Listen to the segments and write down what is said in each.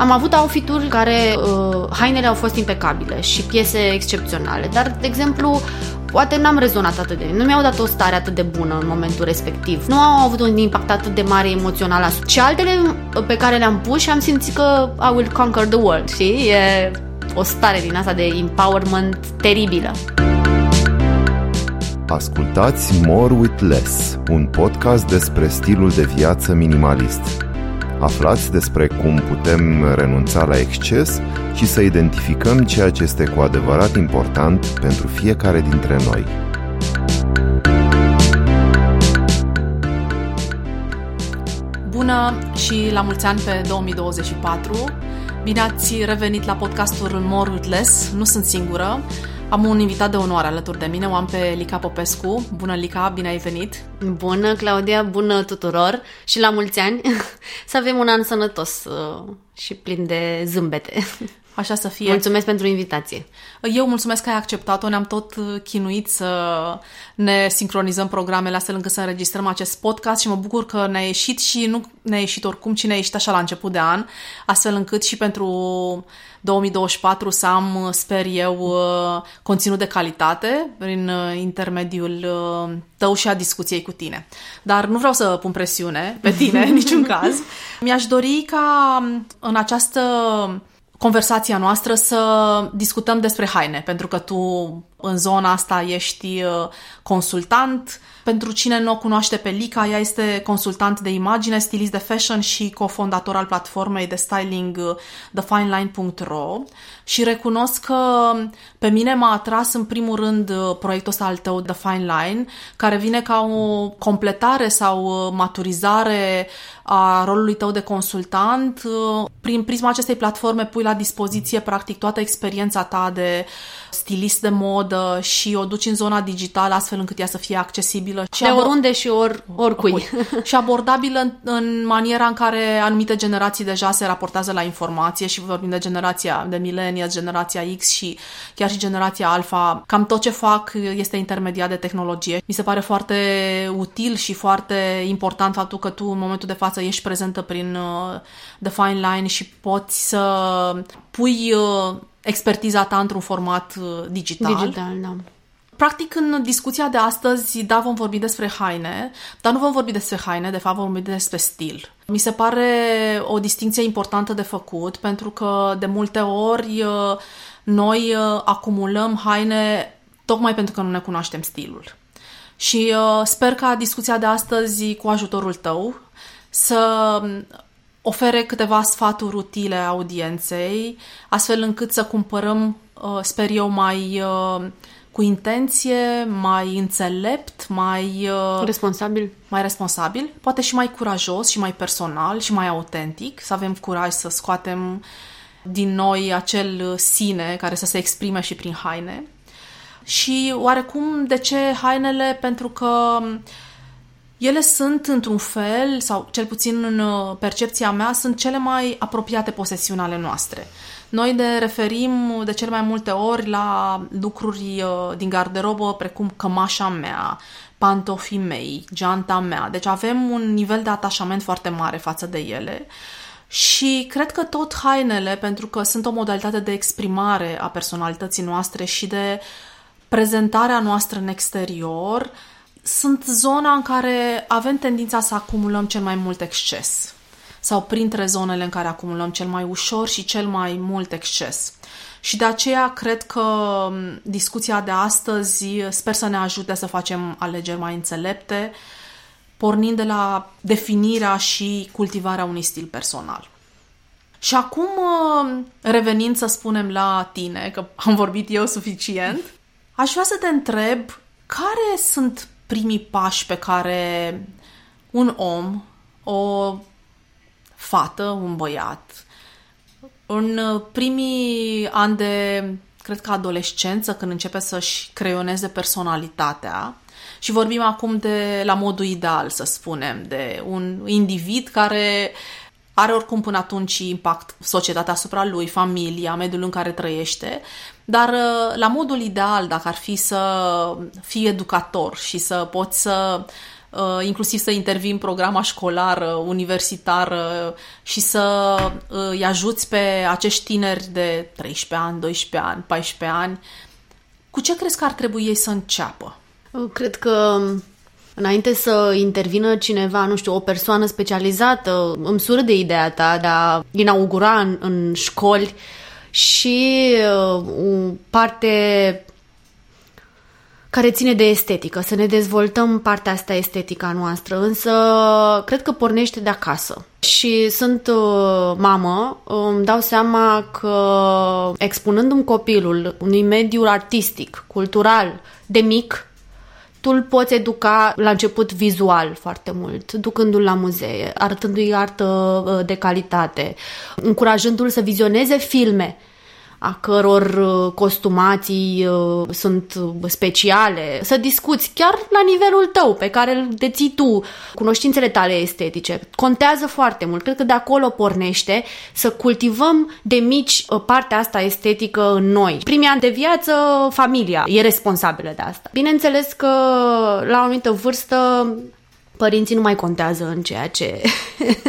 Am avut outfituri care uh, hainele au fost impecabile și piese excepționale, dar, de exemplu, poate n-am rezonat atât de nu mi-au dat o stare atât de bună în momentul respectiv. Nu au avut un impact atât de mare emoțional asupra. Și altele pe care le-am pus și am simțit că I will conquer the world, și E o stare din asta de empowerment teribilă. Ascultați More with Less, un podcast despre stilul de viață minimalist. Aflați despre cum putem renunța la exces și să identificăm ceea ce este cu adevărat important pentru fiecare dintre noi. Bună și la mulți ani pe 2024! Bine ați revenit la podcastul More with Less. Nu sunt singură. Am un invitat de onoare alături de mine, o am pe Lica Popescu. Bună, Lica, bine ai venit! Bună, Claudia, bună tuturor și la mulți ani! Să avem un an sănătos uh, și plin de zâmbete. Așa să fie. Mulțumesc pentru invitație. Eu mulțumesc că ai acceptat-o. Ne-am tot uh, chinuit să ne sincronizăm programele astfel încât să înregistrăm acest podcast și mă bucur că ne-a ieșit și nu ne-a ieșit oricum, ci ne-a ieșit așa la început de an, astfel încât și pentru 2024 să am, sper eu, uh, conținut de calitate prin uh, intermediul tău și a discuției cu tine. Dar nu vreau să pun presiune pe tine, în niciun caz. Mi-aș dori ca um, în această conversația noastră să discutăm despre haine, pentru că tu în zona asta ești uh, consultant. Pentru cine nu o cunoaște pe Lica, ea este consultant de imagine, stilist de fashion și cofondator al platformei de styling uh, thefineline.ro și recunosc că pe mine m-a atras în primul rând uh, proiectul ăsta al tău, The Fine Line, care vine ca o completare sau maturizare a rolului tău de consultant. Prin prisma acestei platforme pui la dispoziție practic toată experiența ta de stilist de modă și o duci în zona digitală astfel încât ea să fie accesibilă. Și de oriunde și or, oricui. oricui. și abordabilă în, în maniera în care anumite generații deja se raportează la informație și vorbim de generația de millennials, generația X și chiar și generația Alpha. Cam tot ce fac este intermediat de tehnologie. Mi se pare foarte util și foarte important faptul că tu în momentul de față ești prezentă prin uh, The Fine Line și poți să pui uh, expertiza ta într-un format uh, digital. Digital, da. Practic, în discuția de astăzi, da, vom vorbi despre haine, dar nu vom vorbi despre haine, de fapt vom vorbi despre stil. Mi se pare o distinție importantă de făcut, pentru că de multe ori uh, noi uh, acumulăm haine tocmai pentru că nu ne cunoaștem stilul. Și sper ca discuția de astăzi, cu ajutorul tău, să ofere câteva sfaturi utile audienței, astfel încât să cumpărăm, uh, sper eu, mai uh, cu intenție, mai înțelept, mai uh, responsabil. Mai responsabil, poate și mai curajos și mai personal și mai autentic, să avem curaj să scoatem din noi acel sine care să se exprime și prin haine. Și oarecum de ce hainele? Pentru că uh, ele sunt, într-un fel, sau cel puțin în uh, percepția mea, sunt cele mai apropiate posesiuni ale noastre. Noi ne referim de cele mai multe ori la lucruri uh, din garderobă, precum cămașa mea, pantofii mei, geanta mea. Deci avem un nivel de atașament foarte mare față de ele. Și cred că tot hainele, pentru că sunt o modalitate de exprimare a personalității noastre și de prezentarea noastră în exterior, uh, sunt zona în care avem tendința să acumulăm cel mai mult exces sau printre zonele în care acumulăm cel mai ușor și cel mai mult exces. Și de aceea cred că discuția de astăzi sper să ne ajute să facem alegeri mai înțelepte, pornind de la definirea și cultivarea unui stil personal. Și acum, revenind să spunem la tine, că am vorbit eu suficient, aș vrea să te întreb care sunt primii pași pe care un om, o fată, un băiat, în primii ani de, cred că adolescență, când începe să-și creioneze personalitatea, și vorbim acum de la modul ideal, să spunem, de un individ care are oricum până atunci impact societatea asupra lui, familia, mediul în care trăiește, dar la modul ideal, dacă ar fi să fii educator și să poți să uh, inclusiv să intervin în programa școlară, universitară și să îi ajuți pe acești tineri de 13 ani, 12 ani, 14 ani. Cu ce crezi că ar trebui ei să înceapă? Cred că Înainte să intervină cineva, nu știu, o persoană specializată, îmi sură de ideea ta de a inaugura în, în școli și uh, o parte care ține de estetică, să ne dezvoltăm partea asta estetică a noastră, însă cred că pornește de acasă. Și sunt uh, mamă, îmi dau seama că expunându-mi copilul unui mediu artistic, cultural, de mic, tu îl poți educa la început vizual foarte mult, ducându-l la muzee, arătându-i artă uh, de calitate, încurajându-l să vizioneze filme a căror uh, costumații uh, sunt speciale, să discuți chiar la nivelul tău pe care îl deții tu, cunoștințele tale estetice. Contează foarte mult. Cred că de acolo pornește să cultivăm de mici uh, partea asta estetică în noi. Primii ani de viață, familia e responsabilă de asta. Bineînțeles că la o anumită vârstă părinții nu mai contează în ceea ce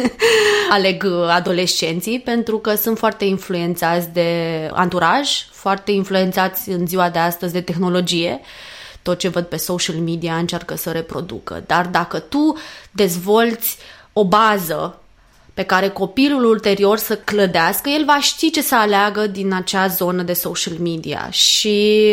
aleg adolescenții, pentru că sunt foarte influențați de anturaj, foarte influențați în ziua de astăzi de tehnologie. Tot ce văd pe social media încearcă să reproducă. Dar dacă tu dezvolți o bază pe care copilul ulterior să clădească, el va ști ce să aleagă din acea zonă de social media. Și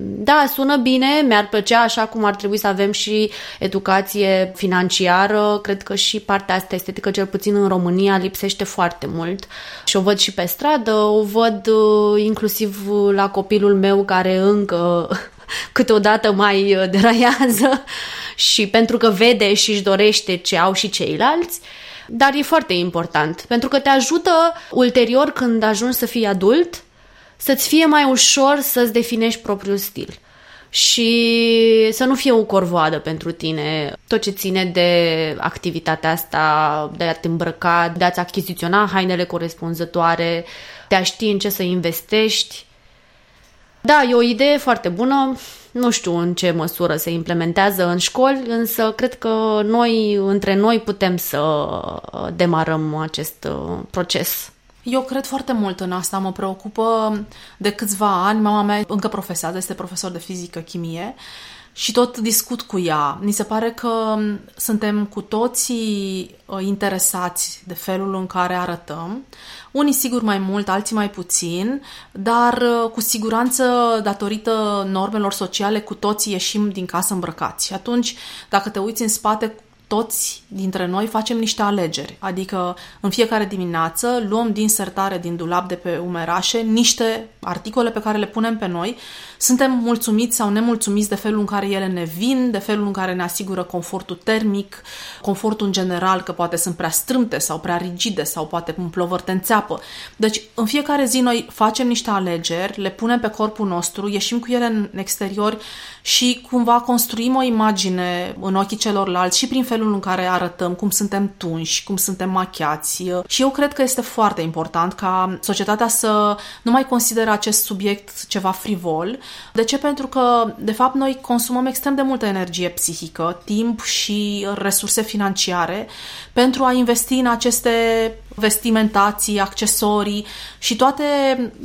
da, sună bine, mi-ar plăcea așa cum ar trebui să avem și educație financiară. Cred că și partea asta estetică, cel puțin în România, lipsește foarte mult. Și o văd și pe stradă, o văd uh, inclusiv la copilul meu care încă câteodată mai uh, deraiază și pentru că vede și își dorește ce au și ceilalți. Dar e foarte important, pentru că te ajută ulterior când ajungi să fii adult să-ți fie mai ușor să-ți definești propriul stil și să nu fie o corvoadă pentru tine. Tot ce ține de activitatea asta, de a te îmbrăca, de a-ți achiziționa hainele corespunzătoare, de a ști în ce să investești. Da, e o idee foarte bună. Nu știu în ce măsură se implementează în școli, însă cred că noi, între noi, putem să demarăm acest uh, proces. Eu cred foarte mult în asta, mă preocupă de câțiva ani. Mama mea încă profesează, este profesor de fizică, chimie și tot discut cu ea. Mi se pare că suntem cu toții uh, interesați de felul în care arătăm. Unii sigur mai mult, alții mai puțin, dar uh, cu siguranță datorită normelor sociale cu toții ieșim din casă îmbrăcați. Și atunci, dacă te uiți în spate toți dintre noi facem niște alegeri, adică în fiecare dimineață luăm din sertare, din dulap de pe umerașe, niște articole pe care le punem pe noi. Suntem mulțumiți sau nemulțumiți de felul în care ele ne vin, de felul în care ne asigură confortul termic, confortul în general, că poate sunt prea strâmte sau prea rigide sau poate un plovăr te înțeapă. Deci, în fiecare zi noi facem niște alegeri, le punem pe corpul nostru, ieșim cu ele în exterior și cumva construim o imagine în ochii celorlalți și prin felul în care arătăm, cum suntem tunși, cum suntem machiați. Și eu cred că este foarte important ca societatea să nu mai consideră acest subiect ceva frivol. De ce? Pentru că, de fapt, noi consumăm extrem de multă energie psihică, timp și resurse financiare pentru a investi în aceste vestimentații, accesorii și toate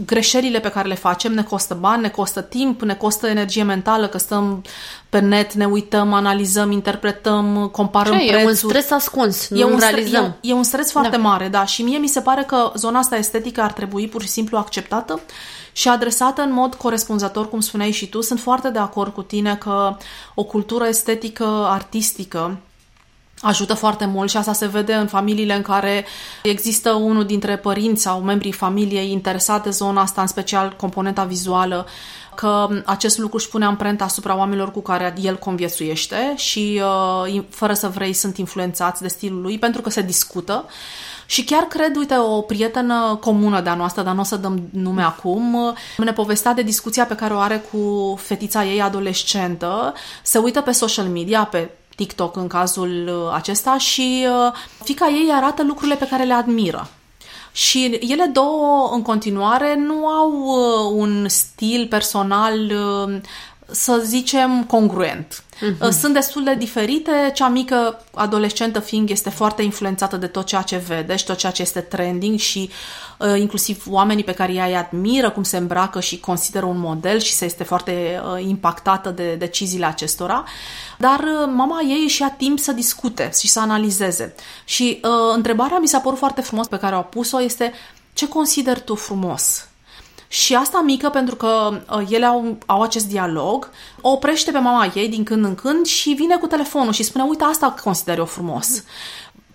greșelile pe care le facem ne costă bani, ne costă timp, ne costă energie mentală, că stăm pe net, ne uităm, analizăm, interpretăm, comparăm Ce, prețuri. E un stres ascuns, nu e un realizăm. Stres, e, e un stres foarte da. mare, da, și mie mi se pare că zona asta estetică ar trebui pur și simplu acceptată și adresată în mod corespunzător, cum spuneai și tu. Sunt foarte de acord cu tine că o cultură estetică, artistică, ajută foarte mult și asta se vede în familiile în care există unul dintre părinți sau membrii familiei interesat de zona asta, în special componenta vizuală, că acest lucru își pune amprenta asupra oamenilor cu care el conviețuiește și uh, fără să vrei sunt influențați de stilul lui pentru că se discută. Și chiar cred, uite, o prietenă comună de-a noastră, dar nu o să dăm nume acum, ne povestea de discuția pe care o are cu fetița ei adolescentă. Se uită pe social media, pe TikTok în cazul uh, acesta și uh, fica ei arată lucrurile pe care le admiră. Și ele două, în continuare, nu au uh, un stil personal să zicem, congruent. Uh-huh. Sunt destul de diferite. Cea mică adolescentă fiind este foarte influențată de tot ceea ce vede și tot ceea ce este trending și uh, inclusiv oamenii pe care ea îi admiră, cum se îmbracă și consideră un model și se este foarte uh, impactată de deciziile acestora. Dar uh, mama ei își ia timp să discute și să analizeze. Și uh, întrebarea mi s-a părut foarte frumos pe care au pus-o este ce consideri tu frumos? Și asta mică, pentru că uh, ele au, au acest dialog, o oprește pe mama ei din când în când și vine cu telefonul și spune, uite, asta consider eu frumos.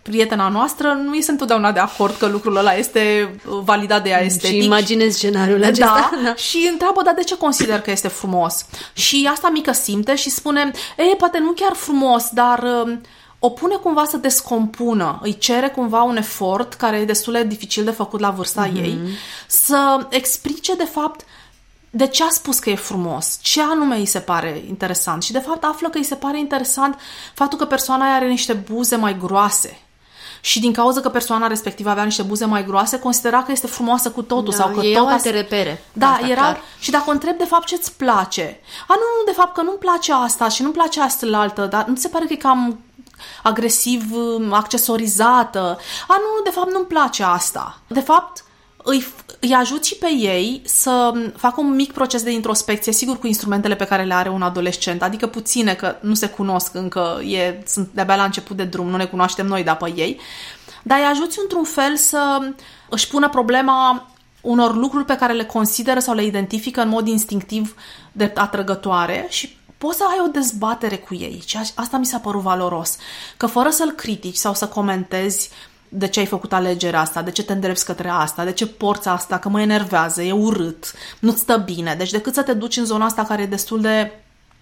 Prietena noastră nu este întotdeauna de acord că lucrul ăla este uh, validat de ea estetic. Și imaginez scenariul acesta. Da, da. și întreabă, dar de ce consider că este frumos? Și asta mică simte și spune, ei, poate nu chiar frumos, dar... Uh, o pune cumva să descompună, îi cere cumva un efort care e destul de dificil de făcut la vârsta mm-hmm. ei, să explice de fapt de ce a spus că e frumos, ce anume îi se pare interesant și de fapt află că îi se pare interesant faptul că persoana aia are niște buze mai groase și din cauza că persoana respectivă avea niște buze mai groase, considera că este frumoasă cu totul. Da, sau că ei tot alte repere. Da, asta, era... Clar. Și dacă o întreb de fapt ce-ți place, a, nu, nu, de fapt că nu-mi place asta și nu-mi place asta la altă, dar nu se pare că e cam agresiv accesorizată. A, nu, de fapt nu-mi place asta. De fapt, îi, îi ajut și pe ei să facă un mic proces de introspecție, sigur cu instrumentele pe care le are un adolescent, adică puține, că nu se cunosc încă, e, sunt de-abia la început de drum, nu ne cunoaștem noi, dar pe ei, dar îi ajuți într-un fel să își pună problema unor lucruri pe care le consideră sau le identifică în mod instinctiv de atrăgătoare și poți să ai o dezbatere cu ei. Și asta mi s-a părut valoros. Că fără să-l critici sau să comentezi de ce ai făcut alegerea asta, de ce te îndrepți către asta, de ce porți asta, că mă enervează, e urât, nu-ți stă bine. Deci decât să te duci în zona asta care e destul de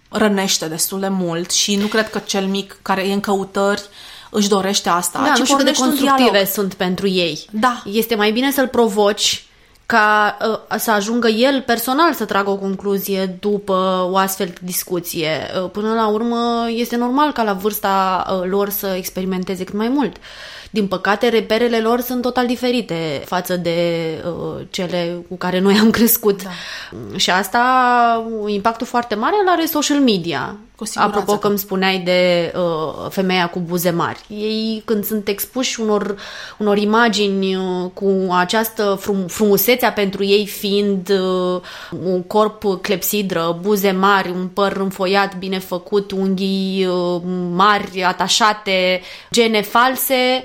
rănește destul de mult și nu cred că cel mic care e în căutări își dorește asta. Da, nu știu cât de constructive sunt pentru ei. Da. Este mai bine să-l provoci ca uh, să ajungă el personal să tragă o concluzie după o astfel de discuție. Uh, până la urmă, este normal ca la vârsta uh, lor să experimenteze cât mai mult. Din păcate, reperele lor sunt total diferite față de uh, cele cu care noi am crescut. Da. Și asta, impactul foarte mare îl are social media. Cu Apropo că îmi spuneai de uh, femeia cu buze mari. Ei când sunt expuși unor, unor imagini uh, cu această frum, frumusețea pentru ei fiind uh, un corp clepsidră, buze mari, un păr înfoiat, bine făcut, unghii uh, mari, atașate, gene false,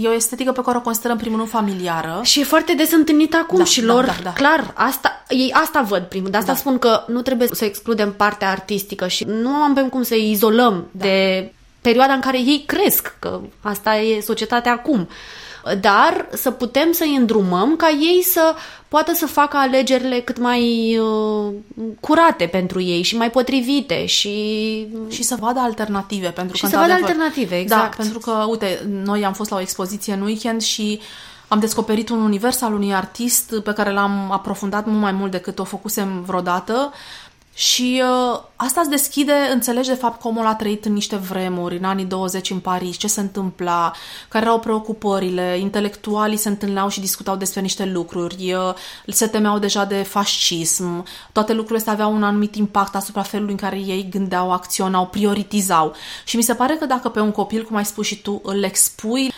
E o estetică pe care o considerăm primul rând familiară. Și e foarte des întâlnită acum da, și da, lor, da, da, da. clar, asta, ei asta văd primul. De asta da. spun că nu trebuie să excludem partea artistică și nu avem cum să izolăm da. de perioada în care ei cresc, că asta e societatea acum dar să putem să-i îndrumăm ca ei să poată să facă alegerile cât mai uh, curate pentru ei și mai potrivite și... Și să vadă alternative. Pentru și că, să vadă alternative, da, exact. Da, pentru că, uite, noi am fost la o expoziție în weekend și am descoperit un univers al unui artist pe care l-am aprofundat mult mai mult decât o făcusem vreodată și uh, asta îți deschide, înțelegi de fapt că omul a trăit în niște vremuri, în anii 20 în Paris, ce se întâmpla, care erau preocupările, intelectualii se întâlneau și discutau despre niște lucruri, uh, se temeau deja de fascism, toate lucrurile astea aveau un anumit impact asupra felului în care ei gândeau, acționau, prioritizau. Și mi se pare că dacă pe un copil, cum ai spus și tu, îl expui,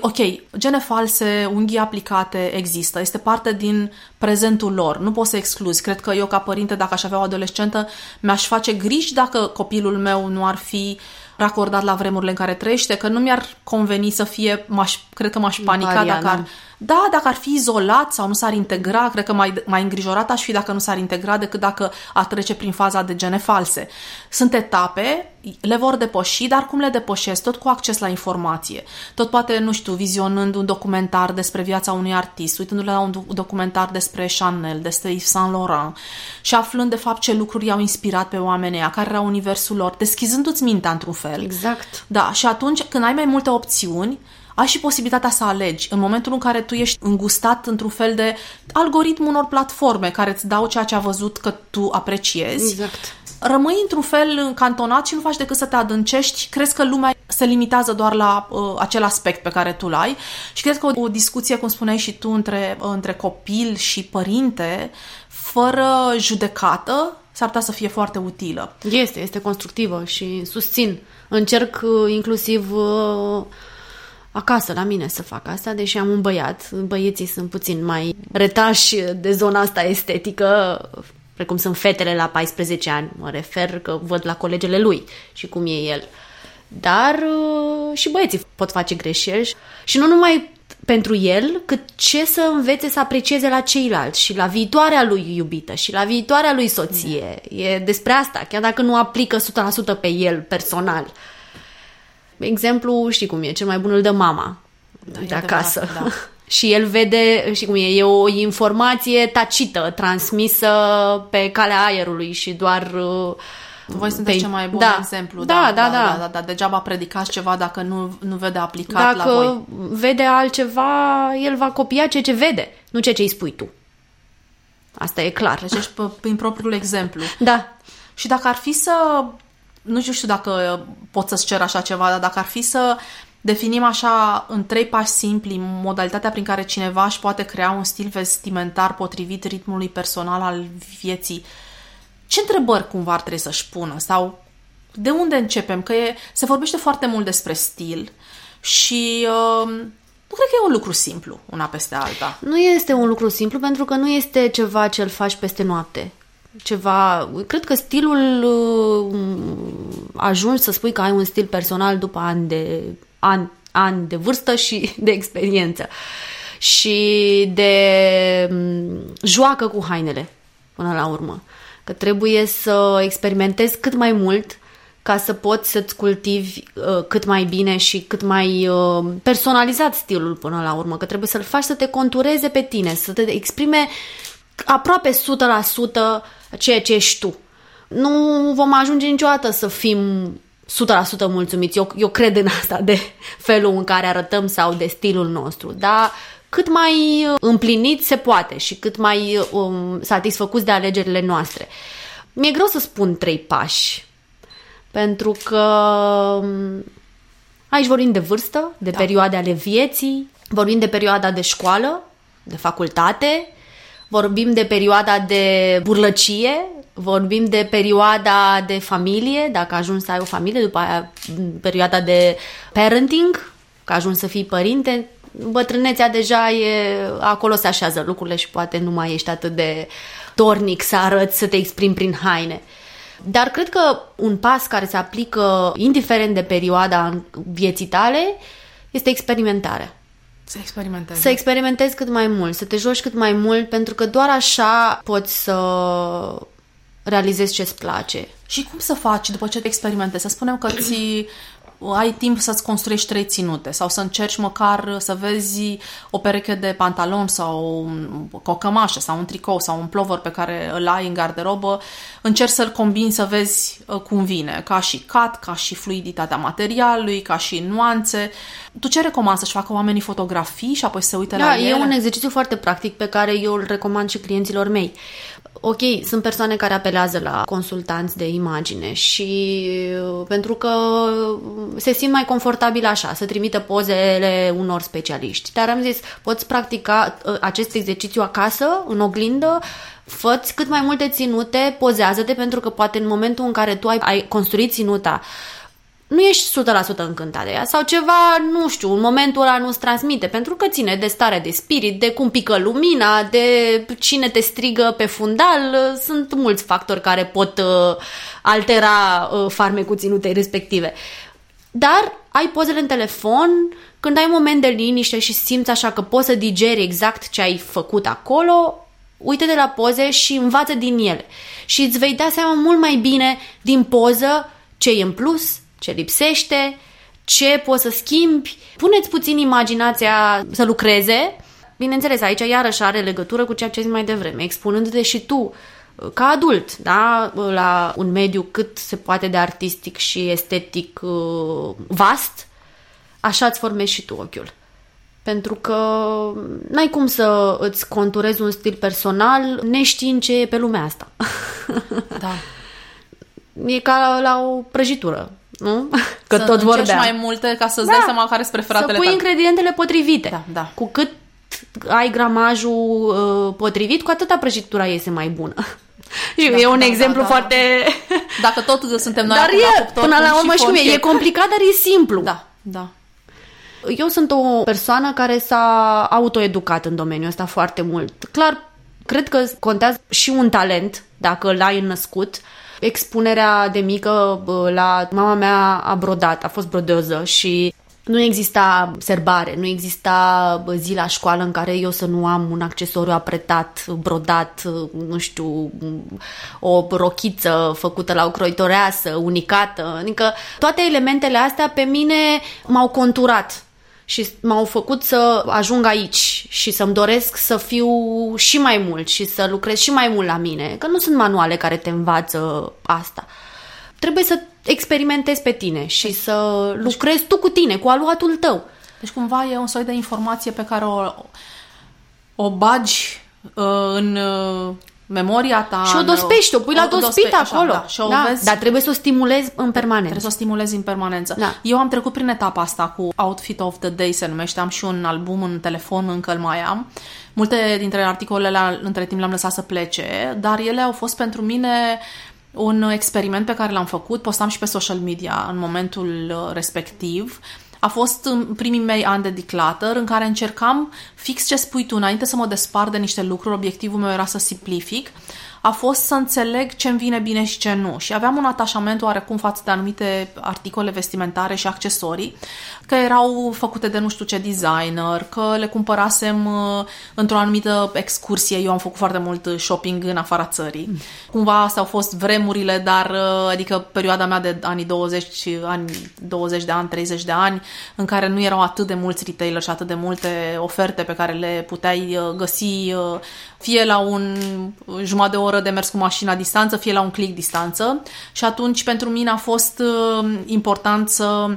ok, gene false, unghii aplicate există, este parte din prezentul lor, nu poți să excluzi. Cred că eu ca părinte, dacă aș avea o adolescentă, mi-aș face griji dacă copilul meu nu ar fi racordat la vremurile în care trăiește, că nu mi-ar conveni să fie, m-aș, cred că m-aș panica Mariana. dacă ar, da, dacă ar fi izolat sau nu s-ar integra, cred că mai, mai îngrijorat aș fi dacă nu s-ar integra decât dacă ar trece prin faza de gene false. Sunt etape, le vor depăși, dar cum le depășesc? Tot cu acces la informație. Tot poate, nu știu, vizionând un documentar despre viața unui artist, uitându-le la un documentar despre Chanel, despre Yves Saint Laurent și aflând de fapt ce lucruri i-au inspirat pe oamenii care era universul lor, deschizându-ți mintea într-un fel. Exact. Da, și atunci când ai mai multe opțiuni, ai și posibilitatea să alegi în momentul în care tu ești îngustat într-un fel de algoritm unor platforme care îți dau ceea ce a văzut că tu apreciezi. Exact. Rămâi într-un fel încantonat și nu faci decât să te adâncești. Crezi că lumea se limitează doar la uh, acel aspect pe care tu l-ai și cred că o, o discuție, cum spuneai și tu, între, uh, între copil și părinte, fără judecată, s-ar putea să fie foarte utilă. Este, este constructivă și susțin. Încerc uh, inclusiv uh, acasă, la mine, să fac asta, deși am un băiat. Băieții sunt puțin mai retași de zona asta estetică, precum sunt fetele la 14 ani, mă refer că văd la colegele lui și cum e el. Dar uh, și băieții pot face greșeli și nu numai pentru el, cât ce să învețe să aprecieze la ceilalți și la viitoarea lui iubită și la viitoarea lui soție. Da. E despre asta, chiar dacă nu aplică 100% pe el personal. Exemplu, știi cum e, cel mai bun îl dă mama da, de acasă. Da. și el vede, și cum e, e o informație tacită, transmisă pe calea aerului și doar uh, voi sunteți pe... cel mai bun da. exemplu. Da da, da, da, da, da, da. Degeaba predicați ceva dacă nu, nu vede aplicat dacă la voi. vede altceva, el va copia ceea ce vede, nu ceea ce îi spui tu. Asta e clar. Deci ești prin propriul exemplu. Da. Și dacă ar fi să... Nu știu dacă pot să-ți cer așa ceva, dar dacă ar fi să definim așa în trei pași simpli modalitatea prin care cineva își poate crea un stil vestimentar potrivit ritmului personal al vieții, ce întrebări cumva ar trebui să-și pună sau de unde începem? Că e, se vorbește foarte mult despre stil și uh, nu cred că e un lucru simplu, una peste alta. Nu este un lucru simplu pentru că nu este ceva ce îl faci peste noapte. Ceva, cred că stilul uh, ajungi să spui că ai un stil personal după ani de, ani, ani de vârstă și de experiență. Și de um, joacă cu hainele până la urmă. Că trebuie să experimentezi cât mai mult ca să poți să-ți cultivi uh, cât mai bine și cât mai uh, personalizat stilul până la urmă, că trebuie să-l faci să te contureze pe tine, să te exprime aproape 100% ceea ce ești tu. Nu vom ajunge niciodată să fim 100% mulțumiți. Eu, eu cred în asta de felul în care arătăm sau de stilul nostru, dar cât mai uh, împlinit se poate și cât mai um, satisfăcuți de alegerile noastre. Mi-e greu să spun trei pași, pentru că um, aici vorbim de vârstă, de da. perioade ale vieții, vorbim de perioada de școală, de facultate, vorbim de perioada de burlăcie, vorbim de perioada de familie, dacă ajungi să ai o familie, după aia perioada de parenting, că ajungi să fii părinte, bătrânețea deja e, acolo se așează lucrurile și poate nu mai ești atât de tornic să arăți, să te exprimi prin haine. Dar cred că un pas care se aplică indiferent de perioada vieții tale este experimentarea. Să experimentezi. Să experimentezi cât mai mult, să te joci cât mai mult, pentru că doar așa poți să realizezi ce-ți place. Și cum să faci după ce te experimentezi? Să spunem că ți ai timp să-ți construiești trei ținute sau să încerci măcar să vezi o pereche de pantaloni sau o cămașă sau un tricou sau un plover pe care îl ai în garderobă, încerci să-l combini să vezi uh, cum vine, ca și cat, ca și fluiditatea materialului, ca și nuanțe. Tu ce recomand să-și facă oamenii fotografii și apoi să se uite da, la ele? e un exercițiu foarte practic pe care eu îl recomand și clienților mei. Ok, sunt persoane care apelează la consultanți de imagine și uh, pentru că se simt mai confortabil așa, să trimită pozele unor specialiști. Dar am zis, poți practica uh, acest exercițiu acasă, în oglindă, fă cât mai multe ținute, pozează-te pentru că poate în momentul în care tu ai, ai construit ținuta nu ești 100% încântat de ea sau ceva, nu știu, în momentul ăla nu-ți transmite, pentru că ține de stare de spirit, de cum pică lumina, de cine te strigă pe fundal, sunt mulți factori care pot uh, altera uh, farmecul ținutei respective. Dar ai pozele în telefon, când ai un moment de liniște și simți așa că poți să digeri exact ce ai făcut acolo, uite de la poze și învață din ele. Și îți vei da seama mult mai bine din poză ce e în plus, ce lipsește, ce poți să schimbi. Puneți puțin imaginația să lucreze. Bineînțeles, aici iarăși are legătură cu ceea ce zic mai devreme, expunându-te și tu ca adult, da, la un mediu cât se poate de artistic și estetic uh, vast, așa îți formezi și tu ochiul. Pentru că n-ai cum să îți conturezi un stil personal neștiind ce e pe lumea asta. Da. E ca la o prăjitură nu? Că să tot vorbea. mai multe ca să-ți da. dai seama care sunt preferatele Să pui tale. ingredientele potrivite. Da, da. Cu cât ai gramajul uh, potrivit, cu atâta prăjitura iese mai bună. e da, un da, exemplu da, da, foarte... Dacă tot suntem noi Dar acum e, cuptor, până la și urmă, și cum e, forchet. e complicat, dar e simplu. Da, da. Eu sunt o persoană care s-a autoeducat în domeniul ăsta foarte mult. Clar, cred că contează și un talent, dacă l-ai născut. Expunerea de mică bă, la mama mea a brodat, a fost brodeoză și nu exista serbare, nu exista bă, zi la școală în care eu să nu am un accesoriu apretat, brodat, nu știu, o rochiță făcută la o croitoreasă, unicată. Adică toate elementele astea pe mine m-au conturat și m-au făcut să ajung aici și să-mi doresc să fiu și mai mult și să lucrez și mai mult la mine, că nu sunt manuale care te învață asta. Trebuie să experimentezi pe tine și să lucrezi tu cu tine, cu aluatul tău. Deci cumva e un soi de informație pe care o, o bagi uh, în uh, memoria ta. Și o în- dospești, o pui la o dospit dospe- așa, acolo. Da, și o da, vezi dar trebuie să o stimulezi în permanență. Trebuie să o stimulezi în permanență. Da. Eu am trecut prin etapa asta cu Outfit of the Day, se numește. Am și un album în telefon, încă îl mai am. Multe dintre articolele între timp le-am lăsat să plece, dar ele au fost pentru mine un experiment pe care l-am făcut. Postam și pe social media în momentul uh, respectiv. A fost în primii mei ani de declutter în care încercam fix ce spui tu, înainte să mă despart de niște lucruri, obiectivul meu era să simplific, a fost să înțeleg ce îmi vine bine și ce nu. Și aveam un atașament oarecum față de anumite articole vestimentare și accesorii, că erau făcute de nu știu ce designer, că le cumpărasem uh, într-o anumită excursie. Eu am făcut foarte mult shopping în afara țării. Mm. Cumva astea au fost vremurile, dar uh, adică perioada mea de anii 20, ani 20 de ani, 30 de ani, în care nu erau atât de mulți retailer și atât de multe oferte pe care le puteai uh, găsi uh, fie la un jumătate de oră de mers cu mașina distanță, fie la un click distanță. Și atunci pentru mine a fost uh, important să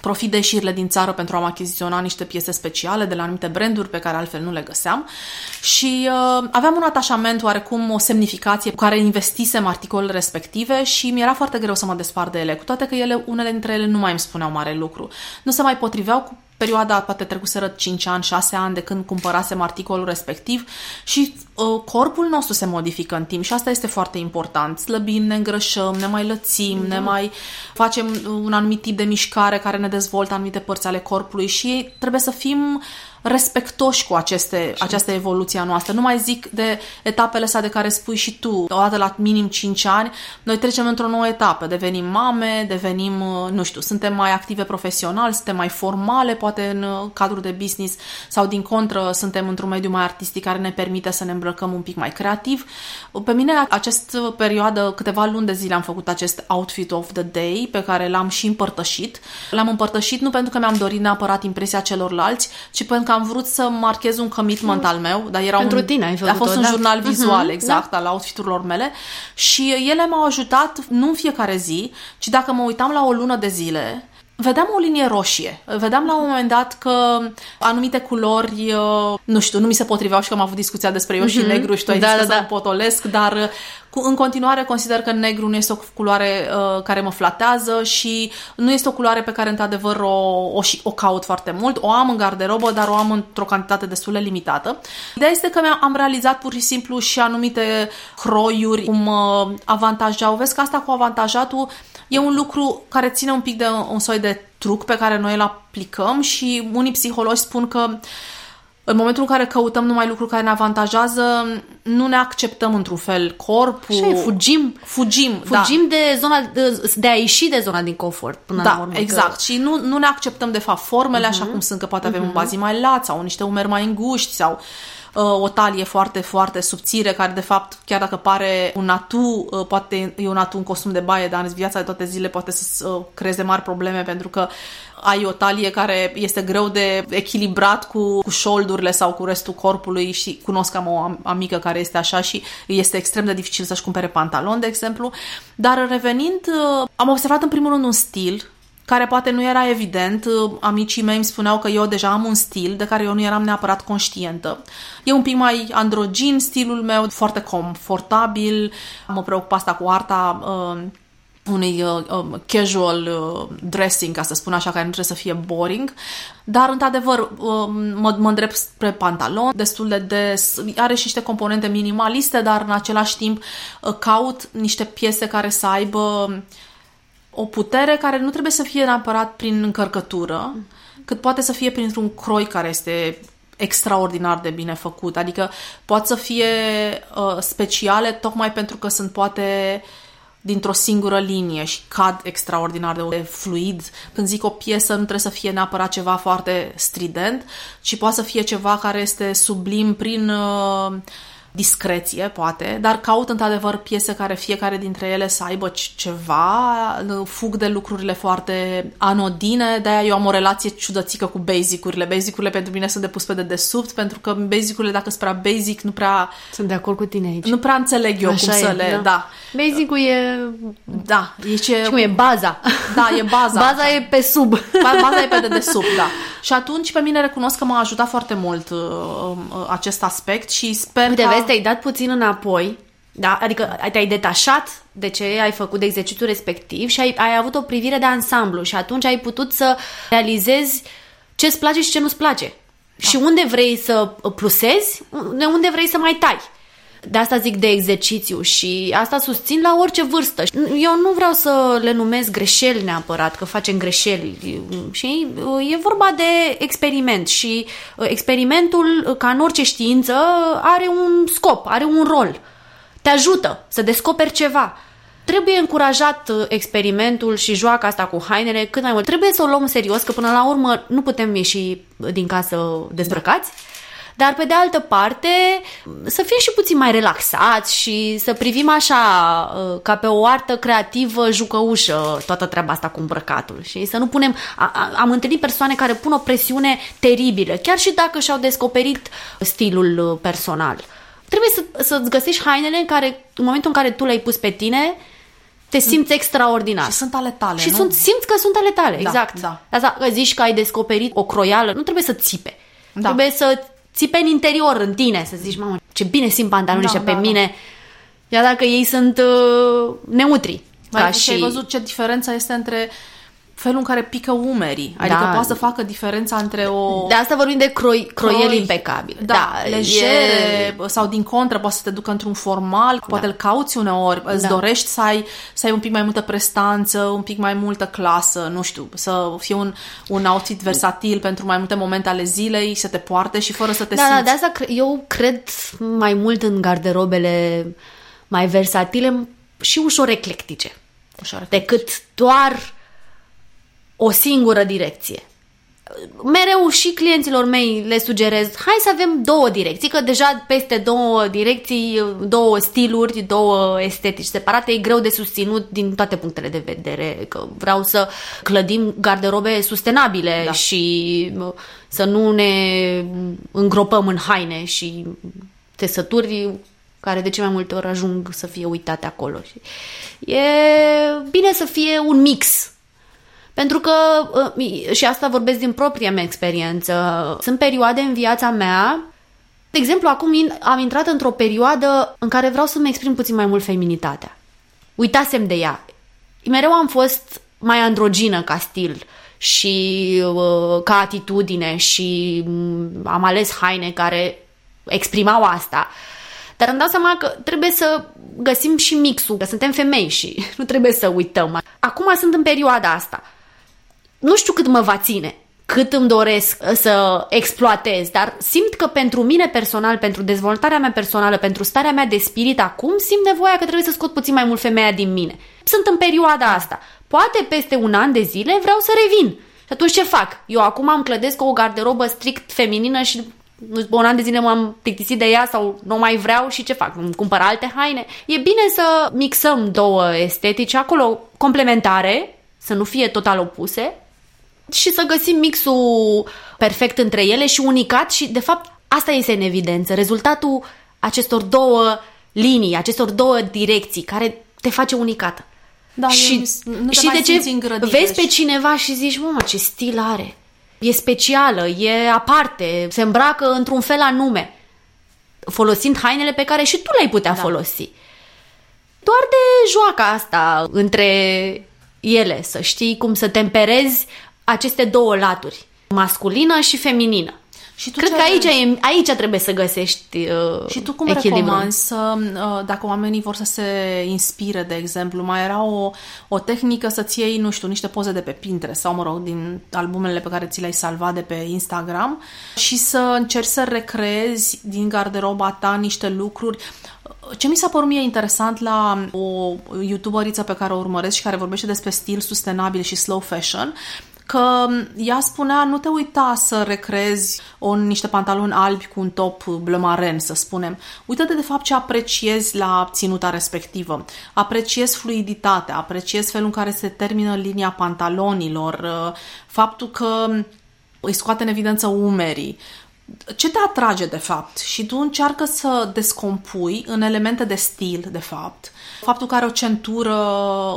profit de ieșirile din țară pentru a-mi achiziționa niște piese speciale de la anumite branduri pe care altfel nu le găseam și uh, aveam un atașament, oarecum o semnificație cu care investisem articolele respective și mi era foarte greu să mă despart de ele, cu toate că ele, unele dintre ele nu mai îmi spuneau mare lucru. Nu se mai potriveau cu perioada, poate trecuseră 5 ani, 6 ani de când cumpărasem articolul respectiv și uh, corpul nostru se modifică în timp și asta este foarte important. Slăbim, ne îngrășăm, ne mai lățim, mm-hmm. ne mai facem un anumit tip de mișcare care ne dezvoltă anumite părți ale corpului și trebuie să fim respectoși cu aceste, această evoluție a noastră. Nu mai zic de etapele astea de care spui și tu. Odată la minim 5 ani, noi trecem într-o nouă etapă. Devenim mame, devenim, nu știu, suntem mai active profesional, suntem mai formale, poate în cadrul de business sau din contră suntem într-un mediu mai artistic care ne permite să ne îmbrăcăm un pic mai creativ. Pe mine această perioadă, câteva luni de zile am făcut acest outfit of the day pe care l-am și împărtășit. L-am împărtășit nu pentru că mi-am dorit neapărat impresia celorlalți, ci pentru că am vrut să marchez un commitment al meu, dar era Pentru un, tine ai a făcut-o, fost un da. jurnal vizual, Mhm, exact, al outfiturilor mele. Și ele m-au ajutat nu în fiecare zi, ci dacă mă uitam la o lună de zile, vedeam o linie roșie. Vedeam la un moment dat că anumite culori, uh, nu știu, nu mi se potriveau și că am avut discuția despre eu și negru și tu ai Da, zis da, că da. să potolesc, dar uh, cu, în continuare consider că negru nu este o culoare uh, care mă flatează și nu este o culoare pe care într-adevăr o, o, și- o caut foarte mult. O am în garderobă, dar o am într-o cantitate destul de limitată. Ideea este că mi-am am realizat pur și simplu și anumite croiuri cum uh, avantajau. Vezi că asta cu avantajatul e un lucru care ține un pic de un soi de truc pe care noi îl aplicăm și unii psihologi spun că în momentul în care căutăm numai lucruri care ne avantajează, nu ne acceptăm într-un fel corpul. Așa e, fugim. Fugim, Fugim de zona de, de a ieși de zona din confort până da. la Da, urmă. exact. Că... Și nu, nu ne acceptăm de fapt formele uh-huh. așa cum sunt, că poate avem uh-huh. un bazin mai lat sau niște umeri mai înguști sau uh, o talie foarte, foarte subțire, care de fapt, chiar dacă pare un atu, uh, poate e un atu în costum de baie, dar în viața de toate zile poate să uh, creeze mari probleme pentru că ai o talie care este greu de echilibrat cu, cu șoldurile sau cu restul corpului și cunosc am o am- amică care este așa și este extrem de dificil să-și cumpere pantalon, de exemplu. Dar revenind, uh, am observat în primul rând un stil care poate nu era evident. Uh, Amicii mei îmi spuneau că eu deja am un stil de care eu nu eram neapărat conștientă. E un pic mai androgin stilul meu, foarte confortabil, mă preocup asta cu arta uh, unui uh, um, casual uh, dressing, ca să spun așa, care nu trebuie să fie boring, dar, într-adevăr, uh, mă, mă îndrept spre pantalon destul de des, are și niște componente minimaliste, dar, în același timp, uh, caut niște piese care să aibă o putere care nu trebuie să fie neapărat prin încărcătură, cât poate să fie printr-un croi care este extraordinar de bine făcut. Adică poate să fie uh, speciale tocmai pentru că sunt poate dintr-o singură linie și cad extraordinar de fluid. Când zic o piesă, nu trebuie să fie neapărat ceva foarte strident, ci poate să fie ceva care este sublim prin uh, discreție, poate, dar caut într-adevăr piese care fiecare dintre ele să aibă ceva, fug de lucrurile foarte anodine, de-aia eu am o relație ciudățică cu basic-urile. Basic-urile pentru mine sunt de pus pe dedesubt, pentru că basic-urile, dacă sunt prea basic, nu prea... Sunt de acord cu tine aici. Nu prea înțeleg eu Așa cum e, să le... Da. da. Basic-ul e... Da. E ce... Și cum e baza. Da, e baza. baza e pe sub. Baza e pe dedesubt, da. Și atunci pe mine recunosc că m-a ajutat foarte mult uh, uh, acest aspect și sper Uite, că... vezi, te-ai dat puțin înapoi, da? adică te-ai detașat de ce ai făcut de exercițiul respectiv și ai, ai avut o privire de ansamblu și atunci ai putut să realizezi ce îți place și ce nu-ți place. Da. Și unde vrei să plusezi, de unde vrei să mai tai. De asta zic de exercițiu și asta susțin la orice vârstă. Eu nu vreau să le numesc greșeli neapărat, că facem greșeli. Și e vorba de experiment și uh, experimentul, ca în orice știință, are un scop, are un rol. Te ajută să descoperi ceva. Trebuie încurajat uh, experimentul și joaca asta cu hainele cât mai mult. Trebuie să o luăm serios, că până la urmă nu putem ieși din casă dezbrăcați. Da dar pe de altă parte să fim și puțin mai relaxați și să privim așa uh, ca pe o artă creativă jucăușă toată treaba asta cu îmbrăcatul și să nu punem... Am întâlnit persoane care pun o presiune teribilă, chiar și dacă și-au descoperit stilul uh, personal. Trebuie să, să-ți găsești hainele în care, în momentul în care tu le-ai pus pe tine, te simți extraordinar. Și sunt ale tale, Și nu? Sunt, simți că sunt ale tale, da, exact. Da. Asta că zici că ai descoperit o croială, nu trebuie să țipe. Da. Trebuie să țipe în interior, în tine, să zici, mamă, ce bine simt pantalonii da, pe da, mine, da. iar dacă ei sunt uh, neutri. Mai ca și... ai văzut ce diferența este între felul în care pică umerii. Adică da. poate să facă diferența între o... De asta vorbim de croi, croieli croi, impecabile. Da, da legere e... sau din contră poate să te ducă într-un formal, da. poate îl cauți uneori, îți da. dorești să ai, să ai un pic mai multă prestanță, un pic mai multă clasă, nu știu, să fie un, un outfit versatil pentru mai multe momente ale zilei, să te poarte și fără să te da, simți... Da, de asta eu cred mai mult în garderobele mai versatile și ușor eclectice. Ușor eclectice. Decât doar o singură direcție. Mereu și clienților mei le sugerez, hai să avem două direcții, că deja peste două direcții, două stiluri, două estetici separate, e greu de susținut din toate punctele de vedere, că vreau să clădim garderobe sustenabile da. și să nu ne îngropăm în haine și tesături care de ce mai multe ori ajung să fie uitate acolo. E bine să fie un mix pentru că, uh, și asta vorbesc din propria mea experiență, sunt perioade în viața mea, de exemplu, acum am intrat într-o perioadă în care vreau să-mi exprim puțin mai mult feminitatea. Uitasem de ea. Mereu am fost mai androgină ca stil și uh, ca atitudine și mm, am ales haine care exprimau asta. Dar îmi dau seama că trebuie să găsim și mixul, că suntem femei și nu trebuie să uităm. Acum sunt în perioada asta nu știu cât mă va ține, cât îmi doresc să exploatez, dar simt că pentru mine personal, pentru dezvoltarea mea personală, pentru starea mea de spirit acum, simt nevoia că trebuie să scot puțin mai mult femeia din mine. Sunt în perioada asta. Poate peste un an de zile vreau să revin. Și atunci ce fac? Eu acum am clădesc o garderobă strict feminină și după un an de zile m-am plictisit de ea sau nu mai vreau și ce fac? Îmi cumpăr alte haine? E bine să mixăm două estetici acolo complementare, să nu fie total opuse, și să găsim mixul perfect între ele și unicat și, de fapt, asta este în evidență. Rezultatul acestor două linii, acestor două direcții care te face unicată. Da, și, nu și de ce vezi pe cineva și zici, mă, ce stil are. E specială, e aparte, se îmbracă într-un fel anume, folosind hainele pe care și tu le-ai putea da. folosi. doar de joaca asta între ele, să știi cum să temperezi aceste două laturi, masculină și feminină. Și tu Cred că aici, e, aici trebuie să găsești uh, Și tu cum echilibru. recomanzi să, uh, dacă oamenii vor să se inspire, de exemplu, mai era o, o tehnică să-ți iei, nu știu, niște poze de pe Pinterest sau, mă rog, din albumele pe care ți le-ai salvat de pe Instagram și să încerci să recreezi din garderoba ta niște lucruri ce mi s-a părut mie interesant la o youtuberiță pe care o urmăresc și care vorbește despre stil sustenabil și slow fashion, că ea spunea nu te uita să recrezi o, niște pantaloni albi cu un top blămaren, să spunem. Uită-te de fapt ce apreciezi la ținuta respectivă. Apreciezi fluiditatea, apreciezi felul în care se termină linia pantalonilor, faptul că îi scoate în evidență umerii, ce te atrage de fapt și tu încearcă să descompui în elemente de stil, de fapt. Faptul că are o centură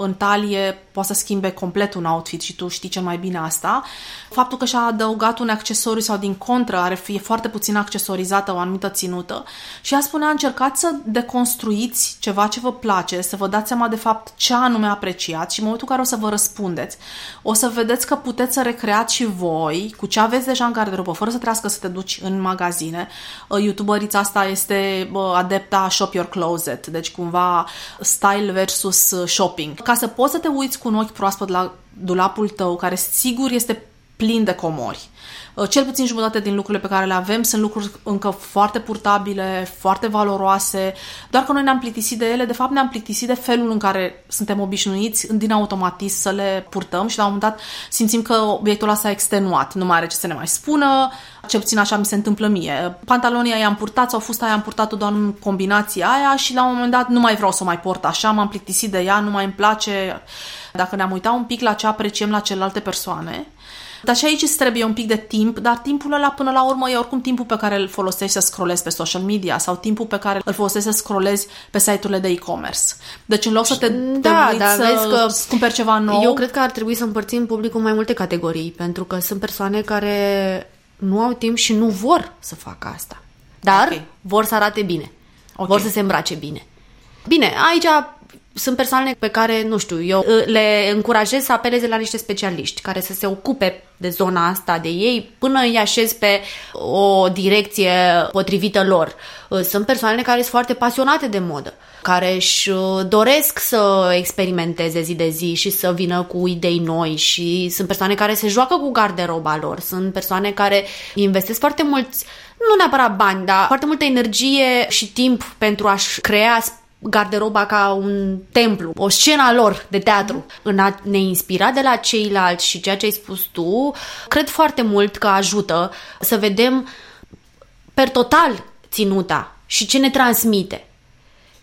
în talie poate să schimbe complet un outfit și tu știi cel mai bine asta. Faptul că și-a adăugat un accesoriu sau din contră are fi foarte puțin accesorizată o anumită ținută și ea spunea încercați să deconstruiți ceva ce vă place, să vă dați seama de fapt ce anume apreciați și în momentul în care o să vă răspundeți, o să vedeți că puteți să recreați și voi cu ce aveți deja în garderobă, fără să trească să te duci în magazine. Uh, Youtuberița asta este adepta Shop Your Closet, deci cumva style versus uh, shopping. Ca să poți să te uiți cu un ochi proaspăt la dulapul tău, care sigur este plin de comori. Uh, cel puțin jumătate din lucrurile pe care le avem sunt lucruri încă foarte purtabile, foarte valoroase, doar că noi ne-am plictisit de ele, de fapt ne-am plictisit de felul în care suntem obișnuiți din automatism să le purtăm și la un moment dat simțim că obiectul ăsta a extenuat, nu mai are ce să ne mai spună, ce puțin așa mi se întâmplă mie. Pantalonii aia am purtat sau fusta aia am purtat-o doar în combinația aia și la un moment dat nu mai vreau să o mai port așa, m-am plictisit de ea, nu mai îmi place. Dacă ne-am uitat un pic la ce apreciem la celelalte persoane, dar și aici îți trebuie un pic de timp, dar timpul ăla până la urmă e oricum timpul pe care îl folosești să scrollezi pe social media sau timpul pe care îl folosești să scrollezi pe site-urile de e-commerce. Deci în loc să te, da, te da, să vezi că cumperi ceva nou... Eu cred că ar trebui să împărțim publicul mai multe categorii, pentru că sunt persoane care nu au timp și nu vor să facă asta. Dar okay. vor să arate bine. Okay. Vor să se îmbrace bine. Bine, aici sunt persoane pe care, nu știu, eu uh, le încurajez să apeleze la niște specialiști care să se ocupe de zona asta de ei până îi așez pe o direcție potrivită lor. Uh, sunt persoane care sunt foarte pasionate de modă, care își uh, doresc să experimenteze zi de zi și să vină cu idei noi și sunt persoane care se joacă cu garderoba lor, sunt persoane care investesc foarte mulți nu neapărat bani, dar foarte multă energie și timp pentru a-și crea garderoba ca un templu, o scena lor de teatru. În a ne inspira de la ceilalți și ceea ce ai spus tu, cred foarte mult că ajută să vedem per total ținuta și ce ne transmite.